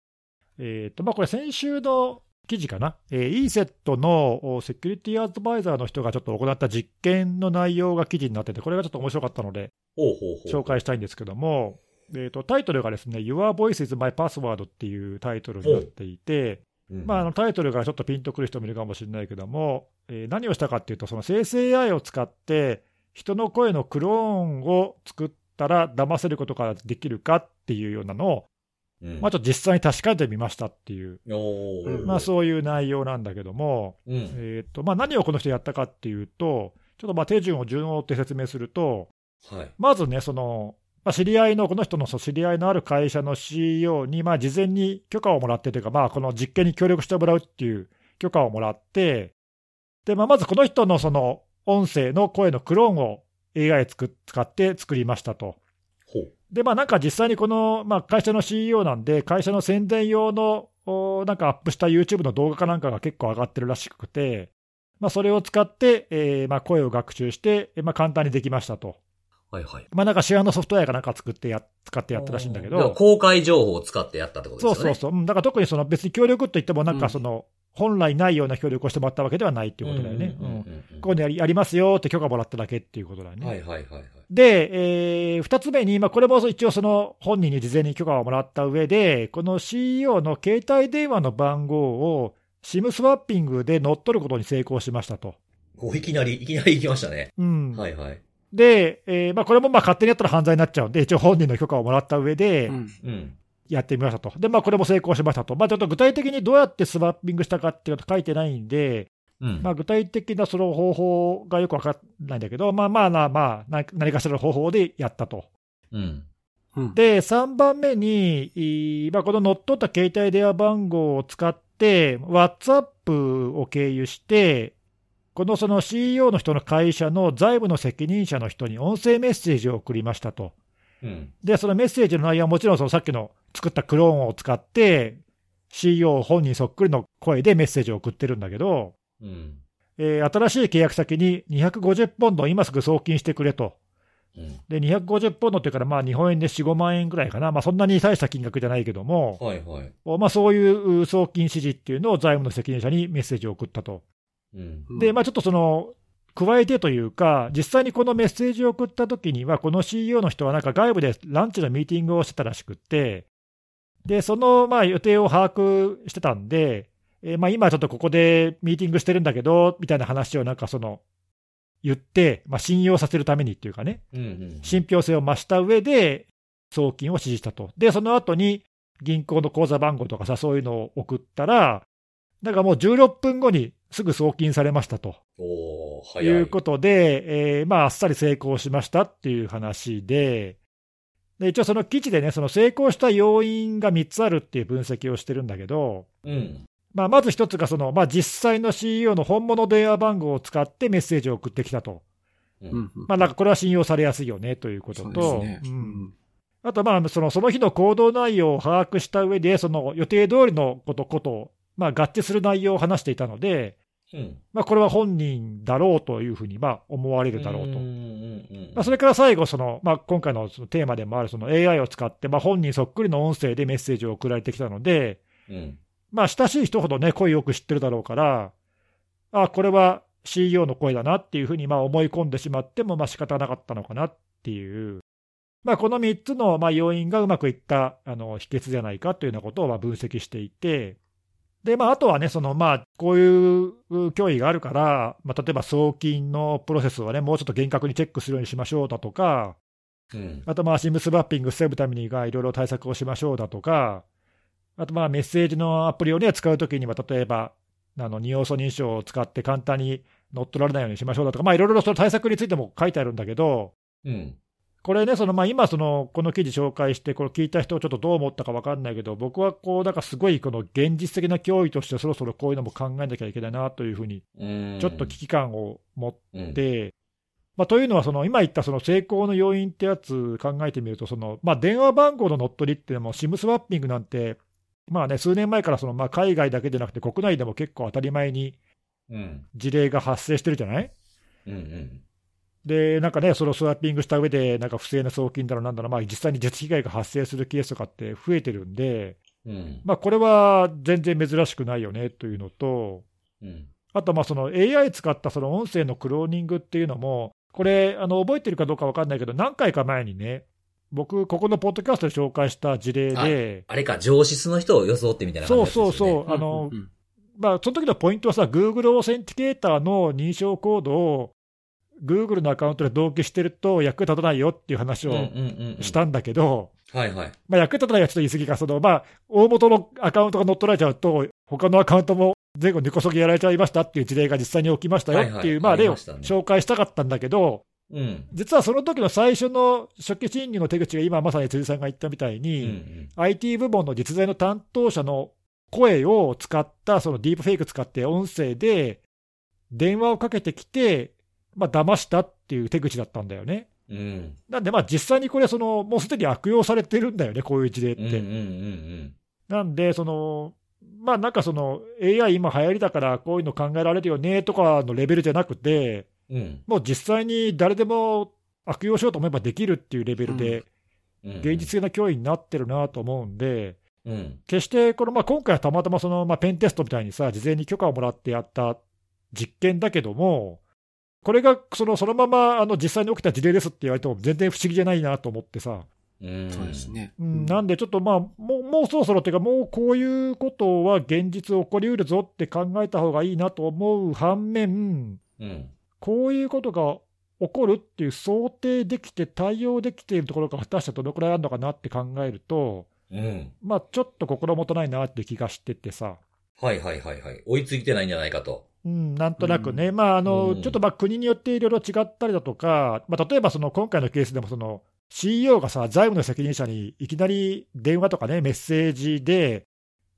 えっ、と、まあこれ先週の記事かな？えー、ESET のおセキュリティアドバイザーの人がちょっと行った実験の内容が記事になってて、これがちょっと面白かったので。紹介したいんですけども、えー、とタイトルがですね、Your Voice is My Password っていうタイトルになっていて、うん。まあ、あのタイトルがちょっとピンとくる人もいるかもしれないけども、えー何をしたかっていうと、その生成 AI を使って、人の声のクローンを作ったら騙せることができるかっていうようなのを、うん、まあ、ちょっと実際に確かめてみましたっていう、まあ、そういう内容なんだけども、うん。えーとまあ、何をこの人やったかっていうと、ちょっとまあ手順を順を追って説明すると、はい。まずね、その、まあ、知り合いの、この人の知り合いのある会社の CEO に、まあ、事前に許可をもらってというか、まあ、この実験に協力してもらうっていう許可をもらって、で、まあ、まずこの人のその音声の声のクローンを AI つく使って作りましたと。で、まあ、なんか実際にこの、まあ、会社の CEO なんで、会社の宣伝用の、おなんかアップした YouTube の動画かなんかが結構上がってるらしくて、まあ、それを使って、えーまあ、声を学習して、えーまあ、簡単にできましたと。はいはい。まあ、なんか市販のソフトウェアかなんか作ってや、使ってやったらしいんだけど、公開情報を使ってやったってことですよね。そうそうそう、うんだから特にその別に協力といっても、なんうんかその、本来ないような協力をしてもらったわけではないっていうことだよね。こういうのやりやりますよって許可もらっただけっていうことだよね。はいはいはいはい。で、えー、2つ目に、まあ、これも一応その本人に事前に許可をもらった上で、この CEO の携帯電話の番号を SIM スワッピングで乗っ取ることに成功しましたと。こういきなり、いきなり行きましたね。うんはいはい。で、えーまあ、これもまあ勝手にやったら犯罪になっちゃうんで、一応本人の許可をもらった上で。やってみましたと。で、まあ、これも成功しましたと。まあ、ちょっと具体的にどうやってスワッピングしたかっていうの書いてないんで、うん。まあ、具体的なその方法がよくわかんないんだけど、まあまあまあ、まあ、な何かしらの方法でやったと。うん。うん。で、3番目に、いまあ、この乗っ取った携帯電話番号を使って、WhatsApp を経由して、このその CEO の人の会社の財務の責任者の人に音声メッセージを送りましたと。うん。で、そのメッセージの内容はもちろんそのさっきの作ったクローンを使って、CEO 本人そっくりの声でメッセージを送ってるんだけど、うん。えー新しい契約先に250ポンド今すぐ送金してくれと。うん。で、250ポンドっていうから、まあ日本円で4、5万円ぐらいかな。まあそんなに大した金額じゃないけども、はいはい。まあそういう送金指示っていうのを財務の責任者にメッセージを送ったと。うん。で、まあちょっとその、加えてというか、実際にこのメッセージを送ったときには、この CEO の人はなんか外部でランチのミーティングをしてたらしくって、で、そのまあ予定を把握してたんで、えーまあ今ちょっとここでミーティングしてるんだけど、みたいな話をなんかその、言って、まあ信用させるためにっていうかね、うんうん。信憑性を増した上で、送金を指示したと。で、その後に銀行の口座番号とかさ、そういうのを送ったら、なんかもう16分後にすぐ送金されましたと。いうことで、えーまあ、あっさり成功しましたっていう話で、で一応その記事でね、その成功した要因が3つあるっていう分析をしてるんだけど、うん。まあ、まず1つがその、まあ、実際の CEO の本物電話番号を使ってメッセージを送ってきたと。う。うんん。まあ、なんかこれは信用されやすいよねということそうと、ですね。ううんん。あとまあその、その日の行動内容を把握した上で、その予定通りのことことを、まあ、合致する内容を話していたので、うん。まあ、これは本人だろうというふうにまあ思われるだろうと。うんうんうんまあ、それから最後その、まあ、今回のそのテーマでもあるその AI を使って、まあ、本人そっくりの音声でメッセージを送られてきたので、うん。まあ、親しい人ほどね、声よく知ってるだろうから、あこれは CEO の声だなっていうふうにまあ思い込んでしまっても、まあ仕方なかったのかなっていう、まあ、この3つのまあ要因がうまくいったあの秘訣じゃないかというようなことをまあ分析していて、でまあ、あとはね、そのまあこういう脅威があるから、まあ、例えば送金のプロセスをね、もうちょっと厳格にチェックするようにしましょうだとか、うん。あとまあ、シムスワッピング防ぐためにがいろいろ対策をしましょうだとか、あとまあメッセージのアプリを、ね、使うときには、例えばあの二要素認証を使って簡単に乗っ取られないようにしましょうだとか、まあ、いろいろその対策についても書いてあるんだけど、うん。これね、そのまあ今その、この記事紹介して、これ聞いた人、ちょっとどう思ったか分かんないけど、僕はこう、なんかすごいこの現実的な脅威として、そろそろこういうのも考えなきゃいけないなというふうに、うん。ちょっと危機感を持っうん。で、まあ、というのは、その今言ったその成功の要因ってやつ考えてみると、そのまあ、電話番号の乗っ取りっていうのも、シムスワッピングなんて、まあね、数年前からそのまあ海外だけでなくて、国内でも結構当たり前にうん。事例が発生してるじゃない？うん。うん。で、なんかね、そのスワッピングした上で、なんか不正な送金だろうなんだろう、まあ、実際に実被害が発生するケースとかって増えてるんで、うん。まあ、これは全然珍しくないよねというのと、うん。あとまあその AI 使ったその音声のクローニングっていうのも、これ、あの覚えてるかどうか分かんないけど、何回か前にね、僕、ここのポッドキャストで紹介した事例で、あれか、上質の人を装ってみたいな感じそうそうそう、あのうんうん。まあ、その時のポイントはさ、Google オーセンティケーターの認証コードを Google のアカウントで同期してると役立たないよっていう話を。したんだけど、はいはい。まあ、役立たないはちょっと言い過ぎか、そのまあ、大元のアカウントが乗っ取られちゃうと、他のアカウントも前後根こそぎやられちゃいましたっていう事例が実際に起きましたよっていう、まあ、例を紹介したかったんだけど、うん。実はその時の最初の初期侵入の手口が今まさに辻さんが言ったみたいうんうに、ん。IT 部門の実在の担当者の声を使った、そのディープフェイク使って音声で電話をかけてきて、まあ騙したっていう手口だったんだよね。うん。なんで、まあ実際にこれその、もうすでに悪用されてるんだよね、こういう事例って。なんで、その、まあなんかその AI 今流行りだからこういうの考えられるよねとかのレベルじゃなくて、うん。うん。もう実際に誰でも悪用しようと思えばできるっていうレベルで、うん現実的な脅威になってるなと思うんで、うん。決してこの、まあ、今回はたまたまその、まあ、ペンテストみたいにさ、事前に許可をもらってやった実験だけども、これがそのそのままあの実際に起きた事例ですって言われても、全然不思議じゃないなと思ってさ、うん。そうです。ね。うん、なんでちょっとまあ、もうもうそろそろっていうか、もうこういうことは現実起こりうるぞって考えた方がいいなと思う反面、うん。こういうことが起こるっていう想定できて、対応できているところが果たしてどのくらいあるのかなって考えると、うん。まあ、ちょっと心もとないなって気がしててさ。はいはいはいはい。追いついてないんじゃないかと。うん、なんとなくね、まああのうんちょっとまあ国によっていろいろ違ったりだとか、まあ、例えばその今回のケースでもその CEO がさ、財務の責任者にいきなり電話とかね、メッセージで、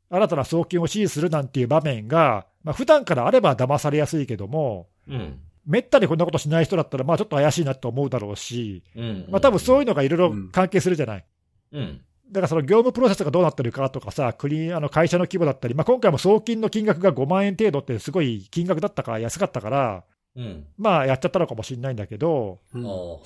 新たな送金を指示するなんていう場面が、まあ普段からあれば騙されやすいけども、うん。めったにこんなことしない人だったら、まあちょっと怪しいなと思うだろうし、うん。まあ多分そういいうのがいろいろ関係するじゃない。うん。うん。だからその業務プロセスがどうなってるかとかさ、国あの会社の規模だったり、まあ、今回も送金の金額が5万円程度って、すごい金額だったから安かったから、うん。まあやっちゃったのかもしれないんだけど、うん。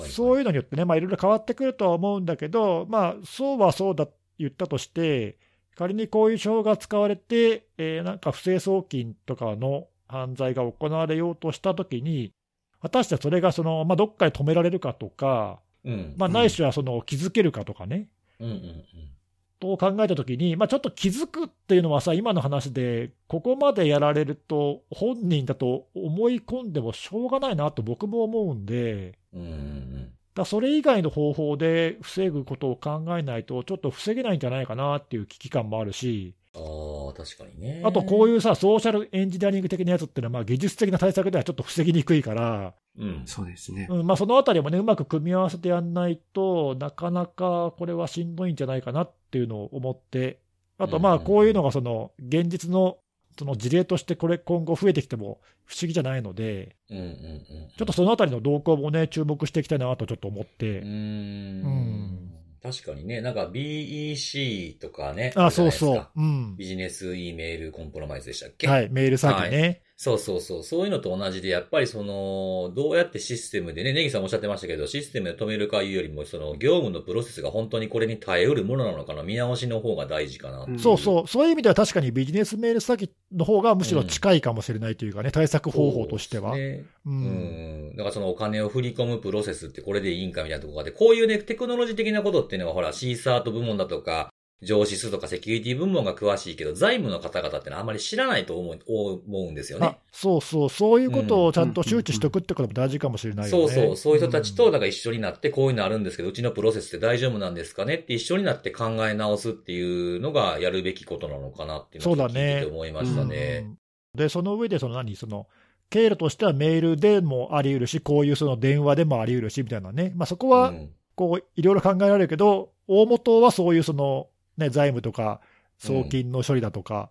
そういうのによってね、まあいろいろ変わってくるとは思うんだけど、まあそうはそうだ言ったとして、仮にこういう手法が使われて、えーなんか不正送金とかの犯罪が行われようとしたときに、果たしてそれがその、まあ、どっかで止められるかとか、うん。まあ、ないしはその気づけるかとかね、うんうんと考えたときに、まあ、ちょっと気づくっていうのはさ、今の話で、ここまでやられると、本人だと思い込んでもしょうがないなと僕も思うんで、うん。うんうんだそれ以外の方法で防ぐことを考えないと、ちょっと防げないんじゃないかなっていう危機感もあるし、うん。ああ、確かにね。あとこういう。さ、ソーシャルエンジニアリング的なやつっていうのは、まあ技術的な対策ではちょっと防ぎにくいから、うん。そうですね。うんまあ、そのあたりもね、うまく組み合わせてやんないとなかなかこれはしんどいんじゃないかなっていうのを思って、あとまあ、うんこういうのがその現実のその事例としてこれ今後増えてきても不思議じゃないので、うんうんうん。ちょっとそのあたりの動向もね、注目していきたいなとちょっと思ってうー。んうん確かにね、なんか BEC とかね。あ、るじゃないうそう。うん。ビジネス E メールコンプロマイズでしたっけ？はい、メール詐欺ね。そうそうそう。そういうのと同じで、やっぱりその、どうやってシステムでね、ネギさんもおっしゃってましたけど、システムで止めるかいうよりも、その、業務のプロセスが本当にこれに耐えうるものなのかの見直しの方が大事かな。うんそうそう、そういう意味では確かにビジネスメール先の方がむしろ近いかもしれないというかね、対策方法としては。ねううんん。だからそのお金を振り込むプロセスってこれでいいんかみたいなところがあって、こういうね、テクノロジー的なことっていうのは、ほら、シーサート部門だとか、上司数とかセキュリティ部門が詳しいけど、財務の方々ってのはあんまり知らないと思う思うんですよねあ。そうそう、そういうことをちゃんと周知しとくってことも大事かもしれないよね。そうそう、そういう人たちと、だから一緒になって、こういうのあるんですけど、うちのプロセスって大丈夫なんですかね？って一緒になって考え直すっていうのがやるべきことなのかなっていうのをそうだね聞いてて思いましたね。うんで、その上で、その何、その、経路としてはメールでもあり得るし、こういうその電話でもあり得るし、みたいなね。まあそこは、うんこう、いろいろ考えられるけど、大元はそういうその、ね、財務とか、送金の処理だとか、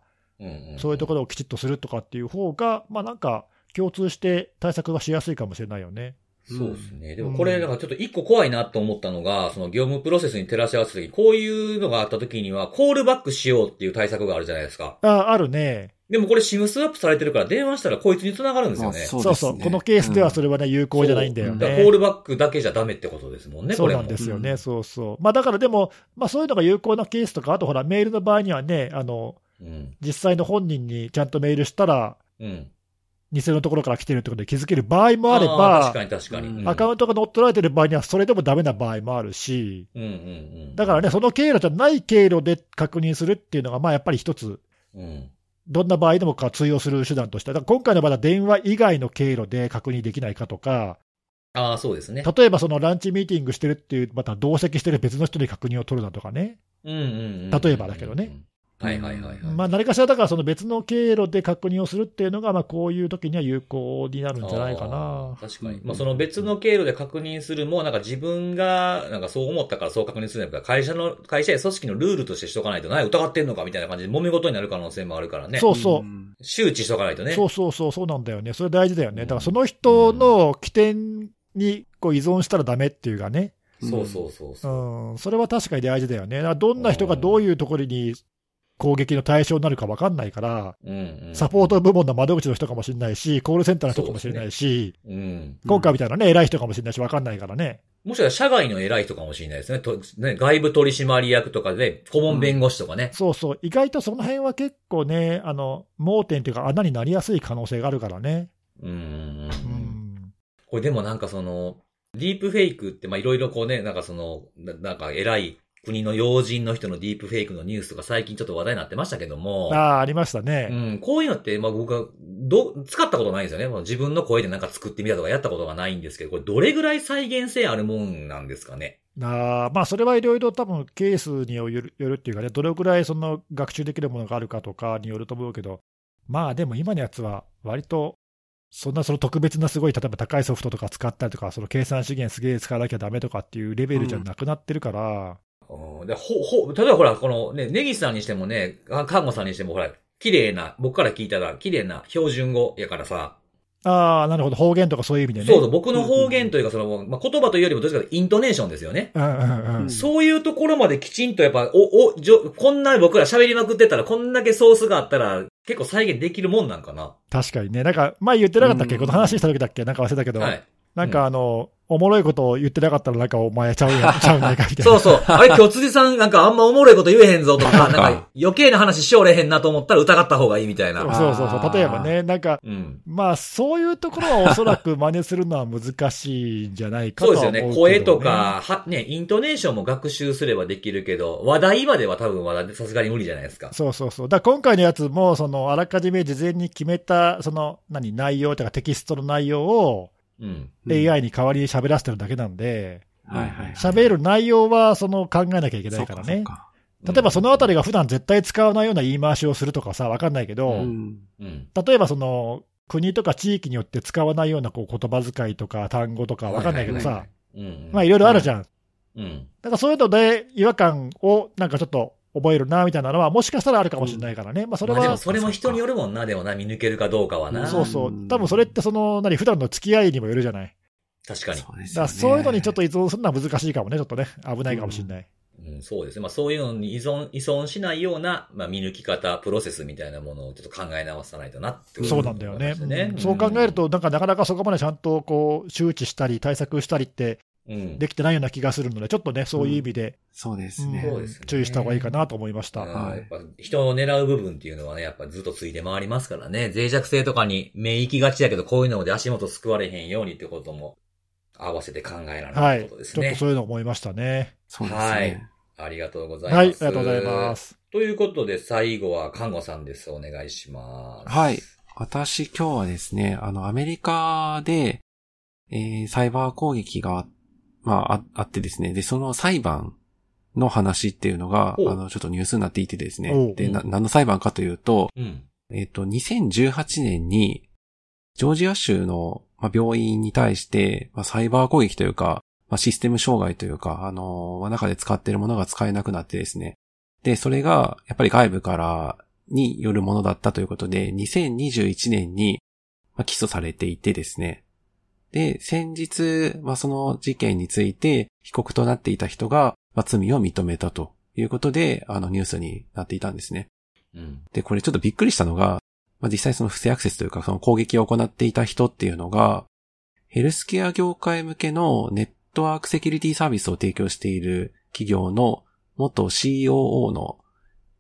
そういうところをきちっとするとかっていう方が、まあなんか、共通して対策はしやすいかもしれないよね。そうですね。でもこれ、なんかちょっと一個怖いなと思ったのが、その業務プロセスに照らし合わせた時こういうのがあった時には、コールバックしようっていう対策があるじゃないですか。あ、あるね。でもこれシムスワップされてるから電話したらこいつに繋がるんですよね。まあそうそうそうこのケースではそれはね、有効じゃないんだよね。コールバックだけじゃダメってことですもんね、そう。なんですよね、うんそうそう。まあだからでも、まあそういうのが有効なケースとか、あとほら、メールの場合にはね、あの、うん。実際の本人にちゃんとメールしたら、うん。偽のところから来てるってことで気づける場合もあれーば確、かに確かに。うんうんアカウントが乗っ取られてる場合には、それでもダメな場合もあるし、うんうんうん。だからね、その経路じゃない経路で確認するっていうのが、まあやっぱり一つ、うん。どんな場合でもか通用する手段として、だから今回の場合は電話以外の経路で確認できないかとか、ああ、そうですね。例えばそのランチミーティングしてるっていう、また同席してる別の人に確認を取るだとかね、うんうんうん。例えばだけどね。はいはいはいはい。まあ何かしらだからその別の経路で確認をするっていうのが、まあこういう時には有効になるんじゃないかあなー。確かに。まあ、その別の経路で確認するも、なんか自分が、なんかそう思ったからそう確認するんだから、会社の、会社や組織のルールとしてしとかないと、何疑ってんのかみたいな感じで揉め事になる可能性もあるからね。そうそう。ん周知しとかないとね。そうそうそう、そうなんだよね。それ大事だよね。だからその人の起点にこう依存したらダメっていうかね。そうそうそうそう。うん、それは確かに大事だよね。どんな人がどういうところに攻撃の対象になるか分かんないから、うんうん。サポート部門の窓口の人かもしれないし、コールセンターの人かもしれないし、うん。今回みたいなね、偉い人かもしれないし、分かんないからね。もしかしたら社外の偉い人かもしれないですね。とね外部取締役とかで、顧問弁護士とかね。そうそう、意外とその辺は結構ね、あの盲点というか、穴になりやすい可能性があるからね。うんうんうんううん。ん、これでもなんかその、ディープフェイクって、まあ、いろいろこうね、なんかその、ななんか偉い国の要人の人のディープフェイクのニュースとか最近ちょっと話題になってましたけども、ああ、ありましたうね。ん、こういうのって、まあ僕は、ど、使ったことないんですよね。もう自分の声でなんか作ってみたとかやったことがないんですけど、これどれぐらい再現性あるもんなんですかね？あーまあ、それはいろいろ多分ケースによるよるっていうかね、どれくらいその学習できるものがあるかとかによると思うけど、まあでも今のやつは、割と、そんなその特別なすごい、例えば高いソフトとか使ったりとか、その計算資源すげえ使わなきゃダメとかっていうレベルじゃなくなってるから、うん。でほ、ほ、例えばほら、このね、ネギさんにしてもね、あ看護さんにしてもほら、綺麗な、僕から聞いたら綺麗な標準語やからさ、ああ、なるほど、方言とかそういう意味でね。そうそう、僕の方言というか、その、まあ、言葉というよりもどっちかというとイントネーションですよね。うんうんうん。うん。そういうところまできちんとやっぱ、お、お、じょ、こんな僕ら喋りまくってたら、こんだけソースがあったら、結構再現できるもんなんかな。確かにね、なんか前言ってなかったっけ、うん。この話した時だっけ、なんか忘れたけど、はい。なんかあの、おもろいことを言ってなかったら、なんかお前ちゃうやん、ちゃうないかみたいな。そうそう。あれ、今日辻さんなんかあんまおもろいこと言えへんぞとか、なんか余計な話しおれへんなと思ったら疑った方がいいみたいな。そうそうそう、例えばね、なんか、うん。まあ、そういうところはおそらく真似するのは難しいんじゃないかそうとは思うですよね。声とか、は、ね、イントネーションも学習すればできるけど、話題までは多分まださすがに無理じゃないですか。そうそうそう。だから今回のやつも、その、あらかじめ事前に決めた、その、何、内容とかテキストの内容をうん。うん AI に代わりに喋らせてるだけなんで、はいはい。喋る内容は、その、考えなきゃいけないからね。か。例えばそのあたりが普段絶対使わないような言い回しをするとかさ、わかんないけど、ううん。うん。例えばその、国とか地域によって使わないようなこう言葉遣いとか単語とかわかんないけどはいはいはさい、うん。まあいろいろあるじゃん。うん。だからそういうので違和感をなんかちょっと覚えるなみたいなのはもしかしたらあるかもしれないからね。まあそれはまあでも、それも人によるもんな、でもな、見抜けるかどうかはな。そうそう。多分それってその、何、普段の付き合いにもよるじゃない。確かに。そうだそういうのにちょっと依存するのは難しいかもね、ちょっとね。危ないかもしれない。うん、そうですね。まあそういうのに依存、依存しないような、まあ見抜き方、プロセスみたいなものをちょっと考え直さないとなってそうなんだよね。ねそう考えると、なんかなかなかそこまでちゃんとこう周知したり、対策したりってうん、できてないような気がするので、ちょっとね、そういう意味で、そうですうんね。そうですね注意した方がいいかなと思いました。うんはいやっぱ人を狙う部分っていうのはね、やっぱずっとついて回りますからね。脆弱性とかに目行きがちだけど、こういうので足元救われへんようにってことも合わせて考えらはい。れることですちょっね。とそういうの思いましたね。そうですはいね。ありがとうございます。はい、ありがとうございます。ということで、最後は看護さんです。お願いします。はい。私今日はですね、あの、アメリカで、えーサイバー攻撃が、まあ、ああってですね、で、その裁判の話っていうのが、あの、ちょっとニュースになっていてですねで、な、何の裁判かというと、うん。えっ、と、2018年に、ジョージア州の、まあ、病院に対して、まあ、サイバー攻撃というか、まあ、システム障害というか、あのまあ中で使っているものが使えなくなってですね。で、それが、やっぱり外部からによるものだったということで、2021年に、まあ、起訴されていてですね。で、先日、まあ、その事件について、被告となっていた人が、まあ、罪を認めたということで、あの、ニュースになっていたんですね。うん。で、これちょっとびっくりしたのが、まあ、実際その不正アクセスというか、その攻撃を行っていた人っていうのが、ヘルスケア業界向けのネットワークセキュリティサービスを提供している企業の元 COO の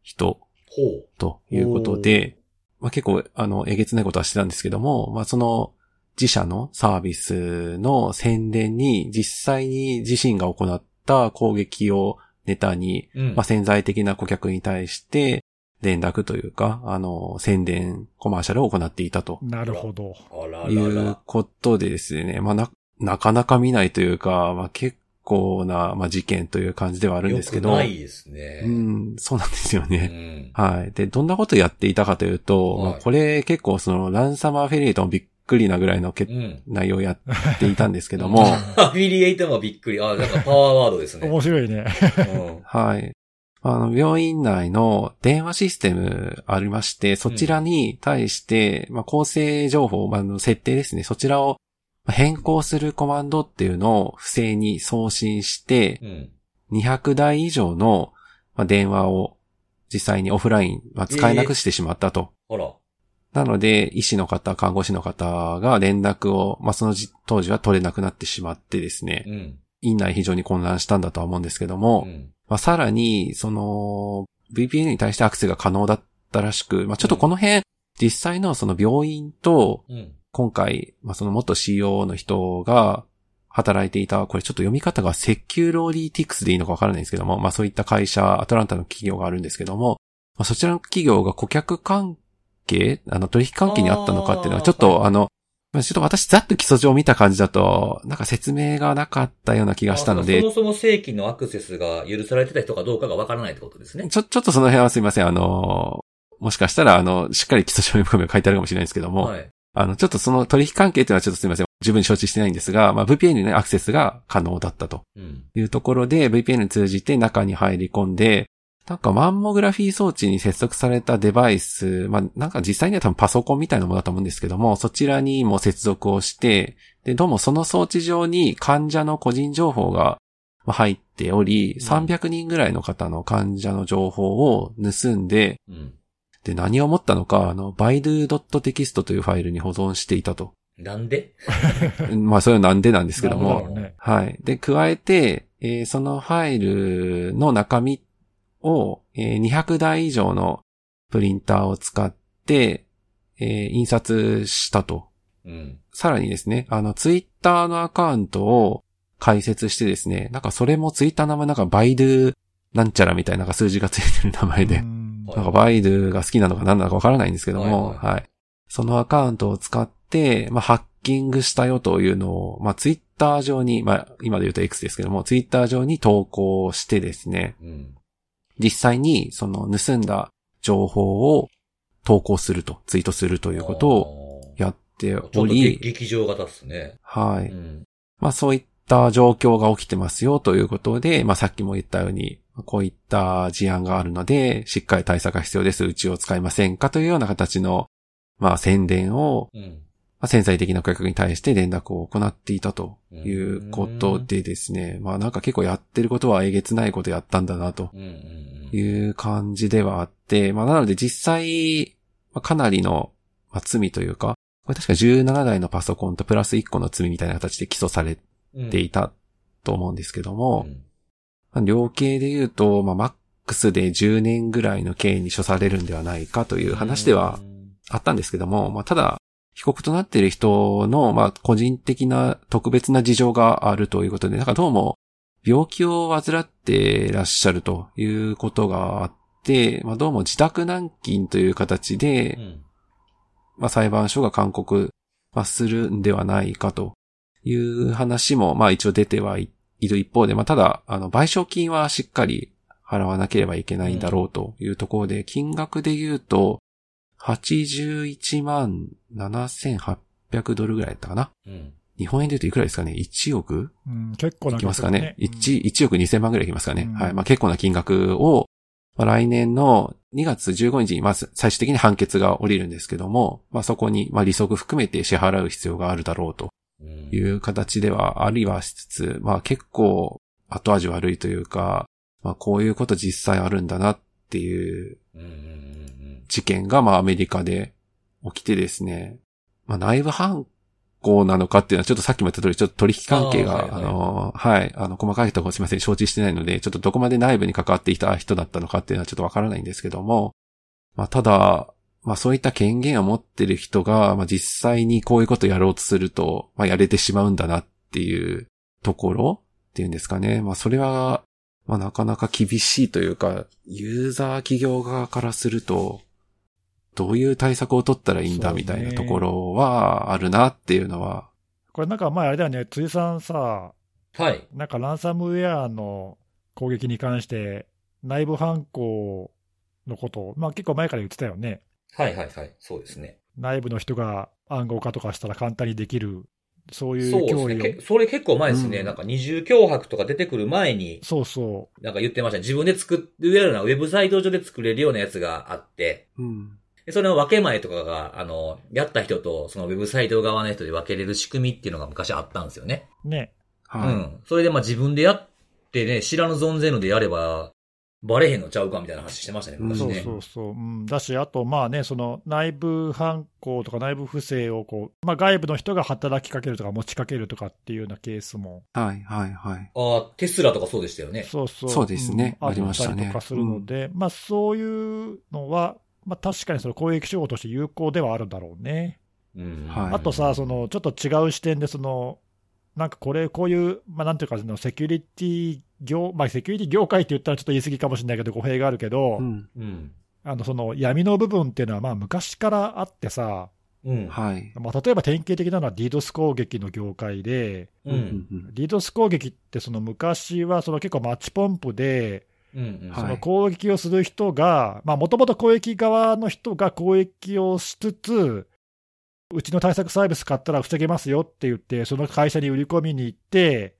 人ほう。ということで、まあ、結構、あの、えげつないことはしてたんですけども、まあ、その自社のサービスの宣伝に実際に自身が行った攻撃をネタにうん。まあ、潜在的な顧客に対して、連絡というか、あの、宣伝、コマーシャルを行っていたとなるほど。いう。ことでですね、まあ、な、なかなか見ないというか、まあ、結構な、まあ、事件という感じではあるんですけど、よくないですね。うん、そうなんですようね。ん。はい。で、どんなことやっていたかというと、はいまあこれ結構その、ランサマーフェリエイトもびっくりなぐらいのけうん。内容をやっていたんですけども、アフィリエイトもびっくり。あ、なんかパワーワードですね。面白いね。うん はい。あの、病院内の電話システムありまして、そちらに対して、まあ、構成情報、まああの、設定ですね。そちらを変更するコマンドっていうのを不正に送信してう、ん。200台以上のまあ電話を実際にオフライン、まあ、使えなくしてしまったと。あら。なので、医師の方、看護師の方が連絡を、まあ、その時当時は取れなくなってしまってですね、うん。院内非常に混乱したんだとは思うんですけども、うん。まあ、さらに、その、VPN に対してアクセスが可能だったらしく、まあ、ちょっとこの辺、実際のその病院と、うん。今回、まあ、その元 CEO の人が働いていた、これちょっと読み方がセキュロリティクスでいいのかわからないんですけども、まあ、そういった会社、アトランタの企業があるんですけども、まあ、そちらの企業が顧客関係、あの、取引関係にあったのかっていうのは、ちょっと、あの、まあちょっと私ざっと基礎上見た感じだと、なんか説明がなかったような気がしたのであそ、もそも正規のアクセスが許されてた人かどうかがわからないってことですね。ちょ、ちょっとその辺はすいません。あの、もしかしたら、あの、しっかり基礎書に含め書いてあるかもしれないですけども、はい。あの、ちょっとその取引関係っていうのはちょっとすいません。十分に承知してないんですが、まあ、VPN にね、アクセスが可能だったとうん。いうところで、VPN 通じて中に入り込んで、なんかマンモグラフィー装置に接続されたデバイス、まあ、なんか実際には多分パソコンみたいなものだと思うんですけども、そちらにも接続をして、で、どうもその装置上に患者の個人情報がまあ入っており、うん300人ぐらいの方の患者の情報を盗んで、うん。で、何を思ったのか、あの、baidu.txt というファイルに保存していたと。なんで？まあ、それはなんでなんですけども。どね。はい。で、加えて、えーそのファイルの中身を、えー200台以上のプリンターを使って、えー印刷したと。うん。さらにですね、あの、ツイッターのアカウントを開設してですね、なんかそれもツイッターの名前なんかバイドゥなんちゃらみたいななんか数字がついてる名前でう、んはいなんかバイドゥが好きなのか何なのかわからないんですけども、はいは。はいそのアカウントを使って、まあ、ハッキングしたよというのを、まあ、ツイッター上に、まあ、今で言うと X ですけども、ツイッター上に投稿してですね、うん。実際にその盗んだ情報を投稿すると、ツイートするということををやってちょっとおり、劇場型っすね。はい。うん。まあそういった状況が起きてますよということで、まあさっきも言ったように、こういった事案があるので、しっかり対策が必要です。うちを使いませんかというような形の、まあ宣伝を、うん。まあ、潜在的な顧客に対して連絡を行っていたということでですね、まあなんか結構やってることはえげつないことやったんだなと。いう感じではあって、まあなので実際、まあかなりの、まあ、罪というか、これ確か17台のパソコンとプラス1個の罪みたいな形で起訴されうんていたと思うんですけども、うん。まあ量刑で言うと、まあマックスで10年ぐらいの刑に処されるんではないかという話ではあったんですけども、まあただ、被告となっている人の、まあ個人的な特別な事情があるということで、なんかどうも病気を患っていらっしゃるということがあって、まあどうも自宅軟禁という形で、うん。まあ裁判所が勧告まあするんではないかという話も、まあ一応出てはいいる一方で、まあただ、あの、賠償金はしっかり払わなければいけないんだろうというところで、金額で言うと、81万7800ドルぐらいだったかな？うん日本円で言うといくらですかね ?1 億？うん、結構ないきますかね？うん 1, 1億2000万ぐらいいきますかね？うんはい。まあ結構な金額を、まあ、来年の2月15日に、まあ最終的に判決が降りるんですけども、まあそこに、まあ利息含めて支払う必要があるだろうとうんいう形ではありはしつつ、まあ結構後味悪いというか、まあこういうこと実際あるんだなっていう事件がまあアメリカで起きてですね、まあ内部犯行なのかっていうのはちょっとさっきも言った通りちょっと取引関係が、あ,、あーはいはい。の、はい、あの細かいところすいません、承知してないので、ちょっとどこまで内部に関わっていた人だったのかっていうのはちょっとわからないんですけども、まあただ、まあそういった権限を持ってる人が、まあ実際にこういうことをやろうとすると、まあやれてしまうんだなっていうところっていうんですかね。まあそれは、まあなかなか厳しいというか、ユーザー企業側からすると、どういう対策を取ったらいいんだみたいなところはあるなっていうのは、これなんか前あれだよね、辻さんさ、はい。なんかランサムウェアの攻撃に関して、内部犯行のことを、まあ結構前から言ってたよね。はいはいはい。そうですね。内部の人が暗号化とかしたら簡単にできる、そういそううです脅威を。ね。けそれ結構前ですね。うんなんか二重脅迫とか出てくる前に、そうそなんか言ってましたね。自分で作るようなウェブサイト上で作れるようなやつがあって、うん。でそれの分け前とかが、あの、やった人とそのウェブサイト側の人で分けれる仕組みっていうのが昔あったんですよね。う。ね。はい。うん。それでまあ自分でやってね、知らぬ存ぜぬでやれば、バレへんのちゃうかみたいな話してましたね、うんそう昔ね。そうそう。うん、だし、あと、まあね、その内部犯行とか内部不正をこう、まあ、外部の人が働きかけるとか持ちかけるとかっていうようなケースも、はい、はい、はい。ああ、テスラとかそうでしたよね。そうそう。そうですねうんありましたねあったりとかするので、まあそういうのは、まあ確かにその攻撃手法として有効ではあるんだろうね。うん。はいあとさ、そのちょっと違う視点で、そのなんかこれ、こういう、まあ、なんていうか、そのセキュリティ業、まあ、セキュリティ業界って言ったらちょっと言い過ぎかもしれないけど、語弊があるけど、うん。うん。あのその闇の部分っていうのは、まあ昔からあってさ、うん。はい。まあ、例えば典型的なのは DDoS 攻撃の業界で、う。うんん。DDoS 攻撃ってその昔はその結構マッチポンプで、うん。その攻撃をする人が、もともと攻撃側の人が攻撃をしつつ、うちの対策サービス買ったら防げますよって言って、その会社に売り込みに行って、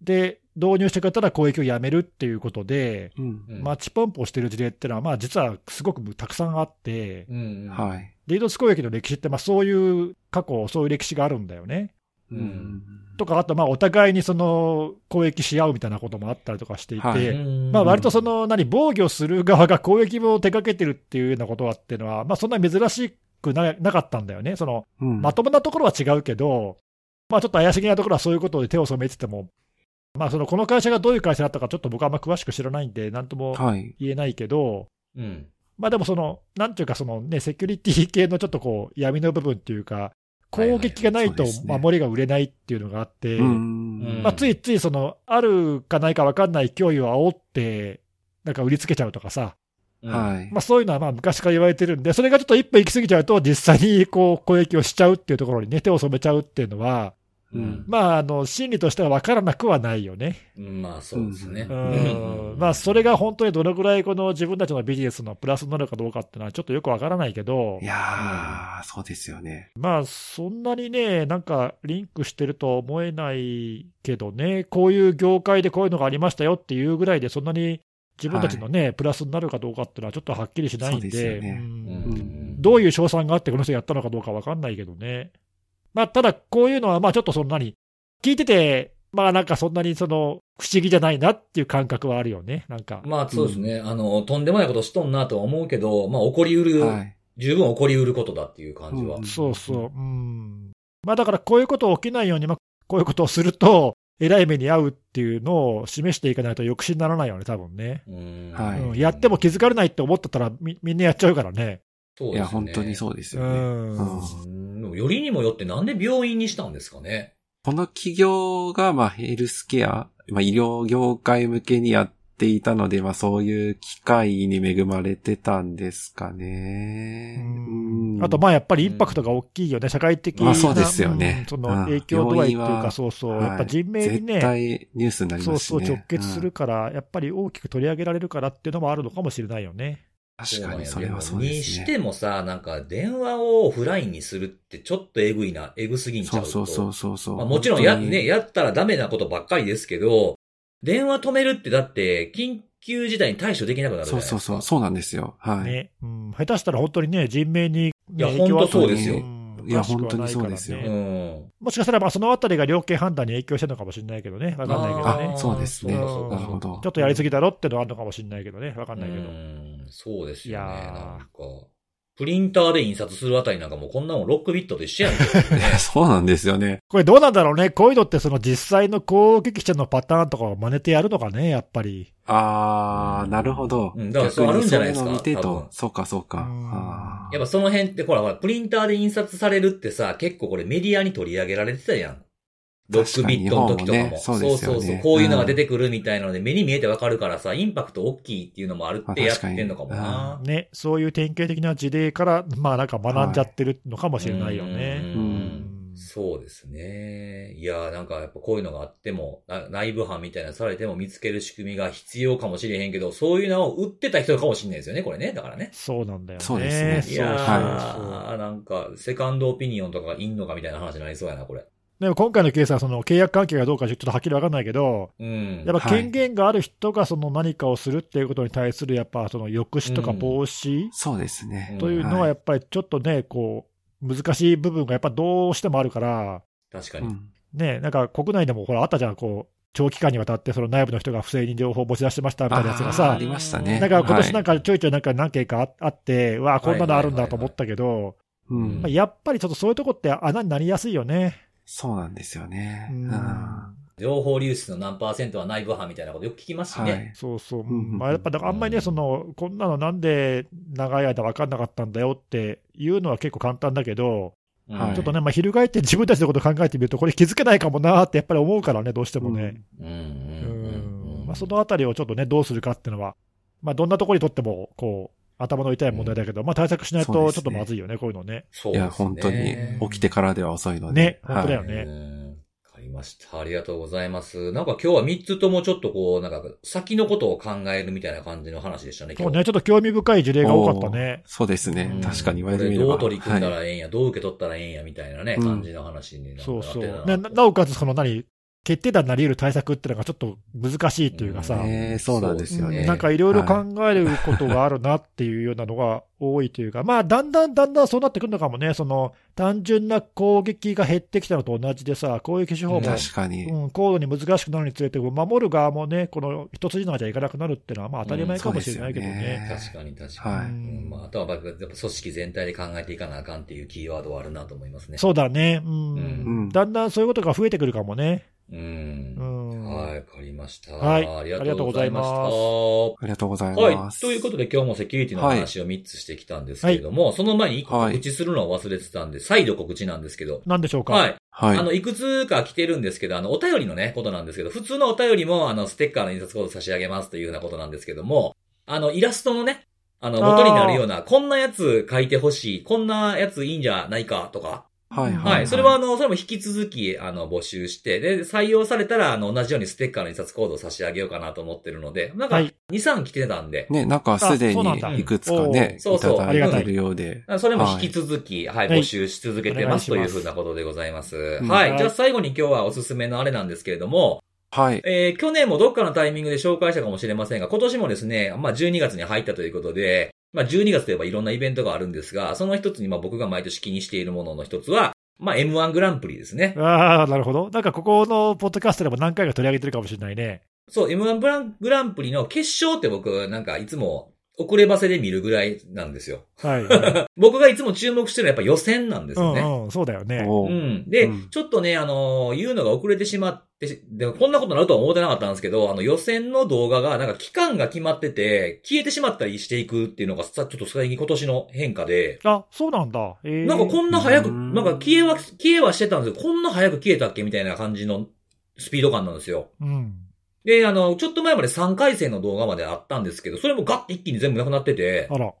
で、導入してくれたら攻撃をやめるっていうことで、うん。うんマッチポンプをしてる事例っていうのは、まあ実はすごくたくさんあって、うん。はい。DDoS 攻撃の歴史って、まあそういう過去、そういう歴史があるんだよね。うんとか、あとまあお互いにその攻撃し合うみたいなこともあったりとかしていて、はいうんまあ割とその、何、防御する側が攻撃を手掛けてるっていうようなことはっていうのは、まあそんなに珍しくななかったんだよね。その、うん。まともなところは違うけど、まあちょっと怪しげなところはそういうことで手を染めてても、まあその、この会社がどういう会社だったかちょっと僕はあんま詳しく知らないんで、なんともはい。言えないけど、うん。まあでもその、なんていうかそのね、セキュリティ系のちょっとこう、闇の部分っていうか、攻撃がないと守りが売れないっていうのがあって、うん。まあ、ついついその、あるかないか分かんない脅威を煽って、なんか売りつけちゃうとかさ、はい。まあ、そういうのはまあ昔から言われてるんで、それがちょっと一歩行き過ぎちゃうと、実際にこう攻撃をしちゃうっていうところにね、手を染めちゃうっていうのは、うん。まあ、あの心理としては分からなくはないよね。うん。まあ、そうですね。うんまあ、それが本当にどのぐらいこの自分たちのビジネスのプラスになるかどうかっていうのは、ちょっとよく分からないけどい、やー、そうですよね。まあ、そんなにね、なんかリンクしてるとは思えないけどね、こういう業界でこういうのがありましたよっていうぐらいで、そんなに自分たちのね、プラスになるかどうかっていうのはちょっとはっきりしないんですで、よねうんうんどういう賞賛があってこの人やったのかどうか分かんないけどね。まあ、ただ、こういうのは、まあちょっとそんなに、聞いてて、まあなんかそんなにその、不思議じゃないなっていう感覚はあるよね、なんか。まあそうですね。あの、とんでもないことしとんなとは思うけど、まあ起こりうる、はい。十分起こりうることだっていう感じは。うんそうそう。うん。まあだからこういうこと起きないように、まあこういうことをすると、えらい目に遭うっていうのを示していかないと抑止にならないよね、多分ね。うんはいうん、やっても気づかれないって思ってたらみ、みんなやっちゃうからね。いや、そうですね。本当にそうですうよね。ん。うんよりにもよってなんで病院にしたんですかね。この企業が、まあ、ヘルスケア、まあ、医療業界向けにやっていたので、まあ、そういう機会に恵まれてたんですかね。うんうんあと、まあやっぱりインパクトが大きいよね、社会的な、まあそうですよねうんその影響度合いっていうか、そうそう、はいやっぱ人命にね、絶対ニュースになりそうそうますしね。直結するから、やっぱり大きく取り上げられるからっていうのもあるのかもしれないよね。うん確かにそれはそうですにしね。てもさ、なんか電話をオフラインにするってちょっとエグいな、エグすぎんちゃうと。そうそうそうそうそう。まあ、もちろんや、ね、やったらダメなことばっかりですけど、電話止めるってだって、緊急事態に対処できなくなるじゃないですか。そうそうそう、そうなんですよ。はい。ね。うん、下手したら本当にね、人命に、ね、いや影響本当そうですよ。ん。いや本当にそうですよ。うん。もしかしたらまあそのあたりが量刑判断に影響してるのかもしれないけどね、わかんないけどあね。ー。そうですね。なるほど。ちょっとやりすぎだろってのはあるのかもしれないけどね、わかんないけど。うん。そうですよね。いやー。なんか、プリンターで印刷するあたりなんかもうこんなもんロックビットと一緒やんけ。そうなんですよね。これどうなんだろうね、こういうのってその実際の攻撃者のパターンとかを真似てやるのかね、やっぱり。あー、なるほど。うんだからそうあるんじゃないですかそうか、そうか。やっぱその辺って、ほら、ほら、プリンターで印刷されるってさ、結構これメディアに取り上げられてたやん。ロックビットの時とかも。そうですよねそうそうこういうのが出てくるみたいなので、目に見えてわかるからさ、インパクト大きいっていうのもあるってやってんのかもな。ね、そういう典型的な事例から、まあなんか学んじゃってるのかもしれないよね。うんうんそうですね。いや、なんかやっぱこういうのがあっても、な内部犯みたいなのされても見つける仕組みが必要かもしれへんけど、そういうのを売ってた人かもしれないですよね、これね。だからね。そうなんだよね。そうですねいやー、はなんか、セカンドオピニオンとかがいんのかみたいな話になりそうやな、これ。でも今回のケースはその契約関係がどうかちょっとはっきり分かんないけど、うん。やっぱ権限がある人がその何かをするっていうことに対するやっぱその抑止とか防止そうですね。というのはやっぱりちょっとね、こう、難しい部分がやっぱどうしてもあるから、確かに。うんね、なんか国内でもほらあったじゃん、こう、長期間にわたってその内部の人が不正に情報を持ち出してましたみたいなやつがあーあさ、りましたね。なんか今年なんか、かちょいちょいなんか何件かああって、うわあ、こんなのあるんだと思ったけど、やっぱりちょっとそういうとこって穴になりやすいよね。そうなんですよね。うんうん情報流出の何パーセントは内部犯みたいなことよく聞きますしね。はい。そうそう、んうんまあ、やっぱだからあんまりね、うんそのこんなのなんで長い間分かんなかったんだよっていうのは結構簡単だけど、うんはいちょっとね、まあ、翻って自分たちのことを考えてみると、これ気づけないかもなーってやっぱり思うからね、どうしてもね。うんそのあたりをちょっとね、どうするかっていうのは、まあ、どんなところにとってもこう頭の痛い問題だけど、まあ、対策しないとちょっとまずいよね、こういうのね。そうですね。いや、本当に起きてからでは遅いので。ね本当だよはいねうんわかりました。ありがとうございます。なんか今日は3つともちょっとこう、なんか先のことを考えるみたいな感じの話でしたね、今日。そうね、ちょっと興味深い事例が多かったね。そうですねうん。確かに言われてみれば。どう取り組んだはいらええんや、どう受け取ったらええんや、みたいなね、うん感じの話になってそうそう。なおかつ、その何、決定打になり得る対策っていうのがちょっと難しいというかさ、ねそうなんですよね。うんなんかいろいろ考はえることがあるなっていうようなのが多いというか、まあ、だんだんだんだんそうなってくるのかもね、その単純な攻撃が減ってきたのと同じでさ、攻撃手法も、確かに。うん、高度に難しくなるにつれて、守る側もね、この一筋縄じゃいかなくなるっていうのは、まあ当たり前かもしれないけどね。ね。確かに確かに。はい。うん。まあ、あとはやっぱ組織全体で考えていかなあかんっていうキーワードはあるなと思いますね。そうだね、うん、うん。だんだんそういうことが増えてくるかもね。う。うんんはい、わかりました。はいありがとうございました。ありがありがとうございはいま。す。ということで今日もセキュリティの話を3つしてきたんですけれども、その前に1個告知するのを忘れてたんで、再度告知なんですけど、なんでしょうか？はい。はい。あの、いくつか来てるんですけど、あの、お便りのね、ことなんですけど、普通のお便りも、あの、ステッカーの印刷コード差し上げますというようなことなんですけども、あの、イラストのね、あの、元になるような、こんなやつ書いてほしい、こんなやついいんじゃないかとか、はいはい。それは、あの、それも引き続き、あの、募集して、で、採用されたら、あの、同じようにステッカーの印刷コードを差し上げようかなと思ってるので、なんか、2、はい3来てたんで、ね、なんかすでにいくつかね、そうそういただいてるようで。それも引き続き、はい、はい募集し続けてますというふうなことでございます。んはい。はいじゃあ最後に今日はおすすめのあれなんですけれども、はい。えー去年もどっかのタイミングで紹介したかもしれませんが、今年もですね、まあ12月に入ったということで、まあ12月といえばいろんなイベントがあるんですが、その一つにまあ僕が毎年気にしているものの一つは、まあ M1 グランプリですね。ああ、なるほど。なんかここのポッドキャストでも何回か取り上げてるかもしれないね。そう、M1 グラングランプリの決勝って僕、なんかいつも遅ればせで見るぐらいなんですよ。はい、はい。僕がいつも注目してるのはやっぱ予選なんですうよね。んうん、そうだよね。うん。で、うんちょっとね、あのー言うのが遅れてしまって、でこんなことになるとは思ってなかったんですけど、あの、予選の動画が、なんか期間が決まってて、消えてしまったりしていくっていうのがさ、ちょっと最近今年の変化で、あ、そうなんだ。えー、なんかこんな早く、うんなんか消えは、消えはしてたんですけど、こんな早く消えたっけみたいな感じのスピード感なんですよ。うん。で、あの、ちょっと前まで3回戦の動画まであったんですけど、それもガッて一気に全部なくなってて、あら。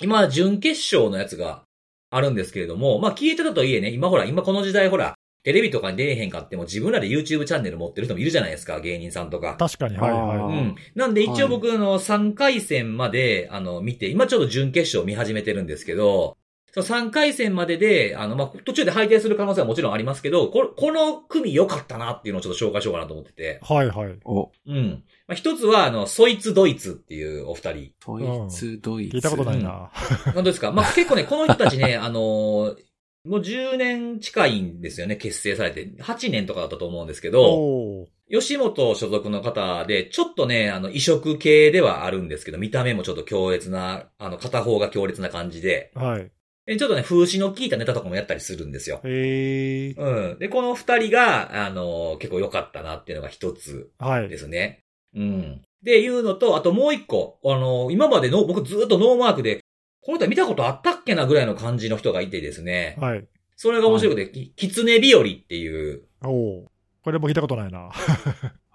今、準決勝のやつがあるんですけれども、まあ消えてたとはいえね、今ほら、今この時代ほら、テレビとかに出えへんかっても自分らで YouTube チャンネル持ってる人もいるじゃないですか、芸人さんとか。確かに、はいあはーうん。なんで一応僕、あの、3回戦まで、あの、見て、今ちょっと準決勝見始めてるんですけど、その3回戦までで、あの、まあ、途中で敗退する可能性はもちろんありますけど、ここの組良かったなっていうのをちょっと紹介しようかなと思ってて。い。はいはい。お、うん。まあ、一つは、あの、そいつドイツっていうお二人。ドイツ、ドイツ。聞いたことないな。本当ですか？まあ、結構ね、この人たちね、あのーもう10年近いんですよね、結成されて。8年とかだったと思うんですけど、吉本所属の方で、ちょっとね、あの、異色系ではあるんですけど、見た目もちょっと強烈な、あの、片方が強烈な感じで、はい。でちょっとね、風刺の効いたネタとかもやったりするんですよ。えー、うん。で、この二人が、あのー結構良かったなっていうのが一つはいで。すね。うん。で、いうのと、あともう一個、あのー今までの、僕ずっとノーマークで、この人見たことあったっけなぐらいの感じの人がいてですね。はい。それが面白くて、き狐日和っていう、おお。これも聞いたことないな。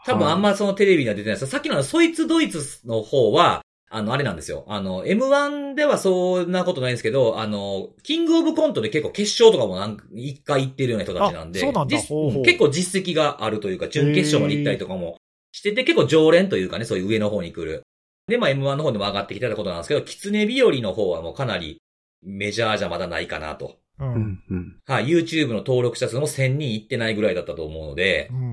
多分あんまそのテレビには出てないですさっきのそいつドイツの方は、あの、あれなんですよ。あの、M1 ではそんなことないんですけど、あの、キングオブコントで結構決勝とかもなんか一回行ってるような人たちなんで、あそうなんだ実ほうほう結構実績があるというか、準決勝まで行ったりとかもしてて、結構常連というかね、そういう上の方に来る。で、まあ M1 の方でも上がってきたことなんですけど、狐日和の方はもうかなりメジャーじゃまだないかなと。う。うんん、うん。はい、YouTube の登録者数も1000人いってないぐらいだったと思うのでう、ん。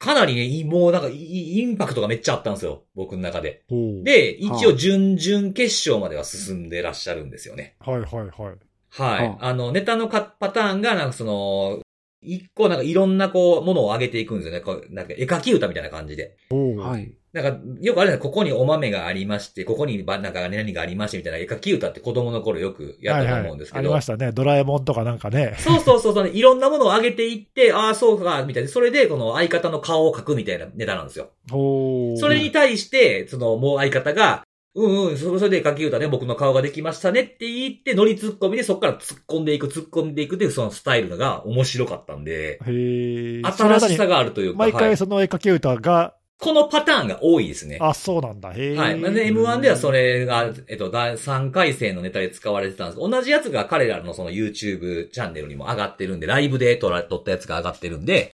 かなりね、いもうなんかイインパクトがめっちゃあったんですよ。僕の中で。で、一応準々決勝までは進んでらっしゃるんですよね。はいはいはい。はい。はあの、ネタのかパターンが、なんかその、一個なんかいろんなこう、ものを上げていくんですよね。こうなんか絵描き歌みたいな感じで。はい。なんか、よくあれだここにお豆がありまして、ここにばなんか何がありましてみたいな絵描き歌って子供の頃よくやったと思うんですけど。はいはい、ありましたね。ドラえもんとかなんかね。そうそうそうそう、いろんなものを上げていって、ああ、そうか、みたいな。それで、この相方の顔を描くみたいなネタなんですよ。おーそれに対して、その、もう相方が、うんうん、それで書き歌で僕の顔ができましたねって言って、ノリ突っ込みでそこから突っ込んでいく、突っ込んでいくっていうそのスタイルが面白かったんで、へえ。新しさが。があるというか、毎はい回その絵描き歌が、このパターンが多いですね。あ、そうなんだ。へえ。はい。で、M1 ではそれが、えっと、第3回戦のネタで使われてたんですけど、同じやつが彼らのその YouTube チャンネルにも上がってるんで、ライブで撮ら撮ったやつが上がってるんで、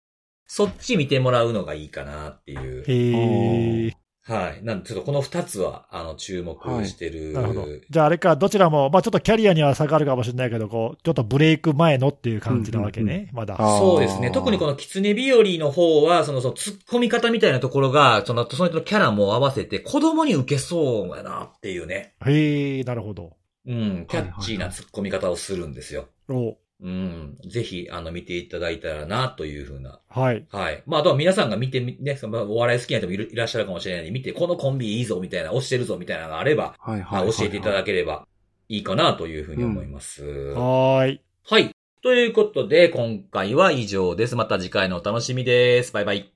そっち見てもらうのがいいかなっていう。へえ。はい。なんで、ちょっとこの二つは、あの、注目してる。なるほど。じゃああれか、どちらも、まあちょっとキャリアには差があるかもしれないけど、こう、ちょっとブレイク前のっていう感じなわけね、まだ。あーそうですね。特にこの狐日和の方は、その、その、突っ込み方みたいなところが、その、その人のキャラも合わせて、子供に受けそうやなっていうね。へえ、なるほど。うん。キャッチーな突っ込み方をするんですよ。おうん。ぜひ、あの、見ていただいたらな、というふうな。はい。はい。まあ、あとは皆さんが見てみ、ね、そのお笑い好きな人もいらっしゃるかもしれないので、見て、このコンビいいぞ、みたいな、押してるぞ、みたいなのがあれば、はいはい教えていただければいいかな、というふうに思います。はーい。はい。ということで、今回は以上です。また次回のお楽しみです。バイバイ。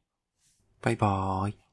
バイバーイ。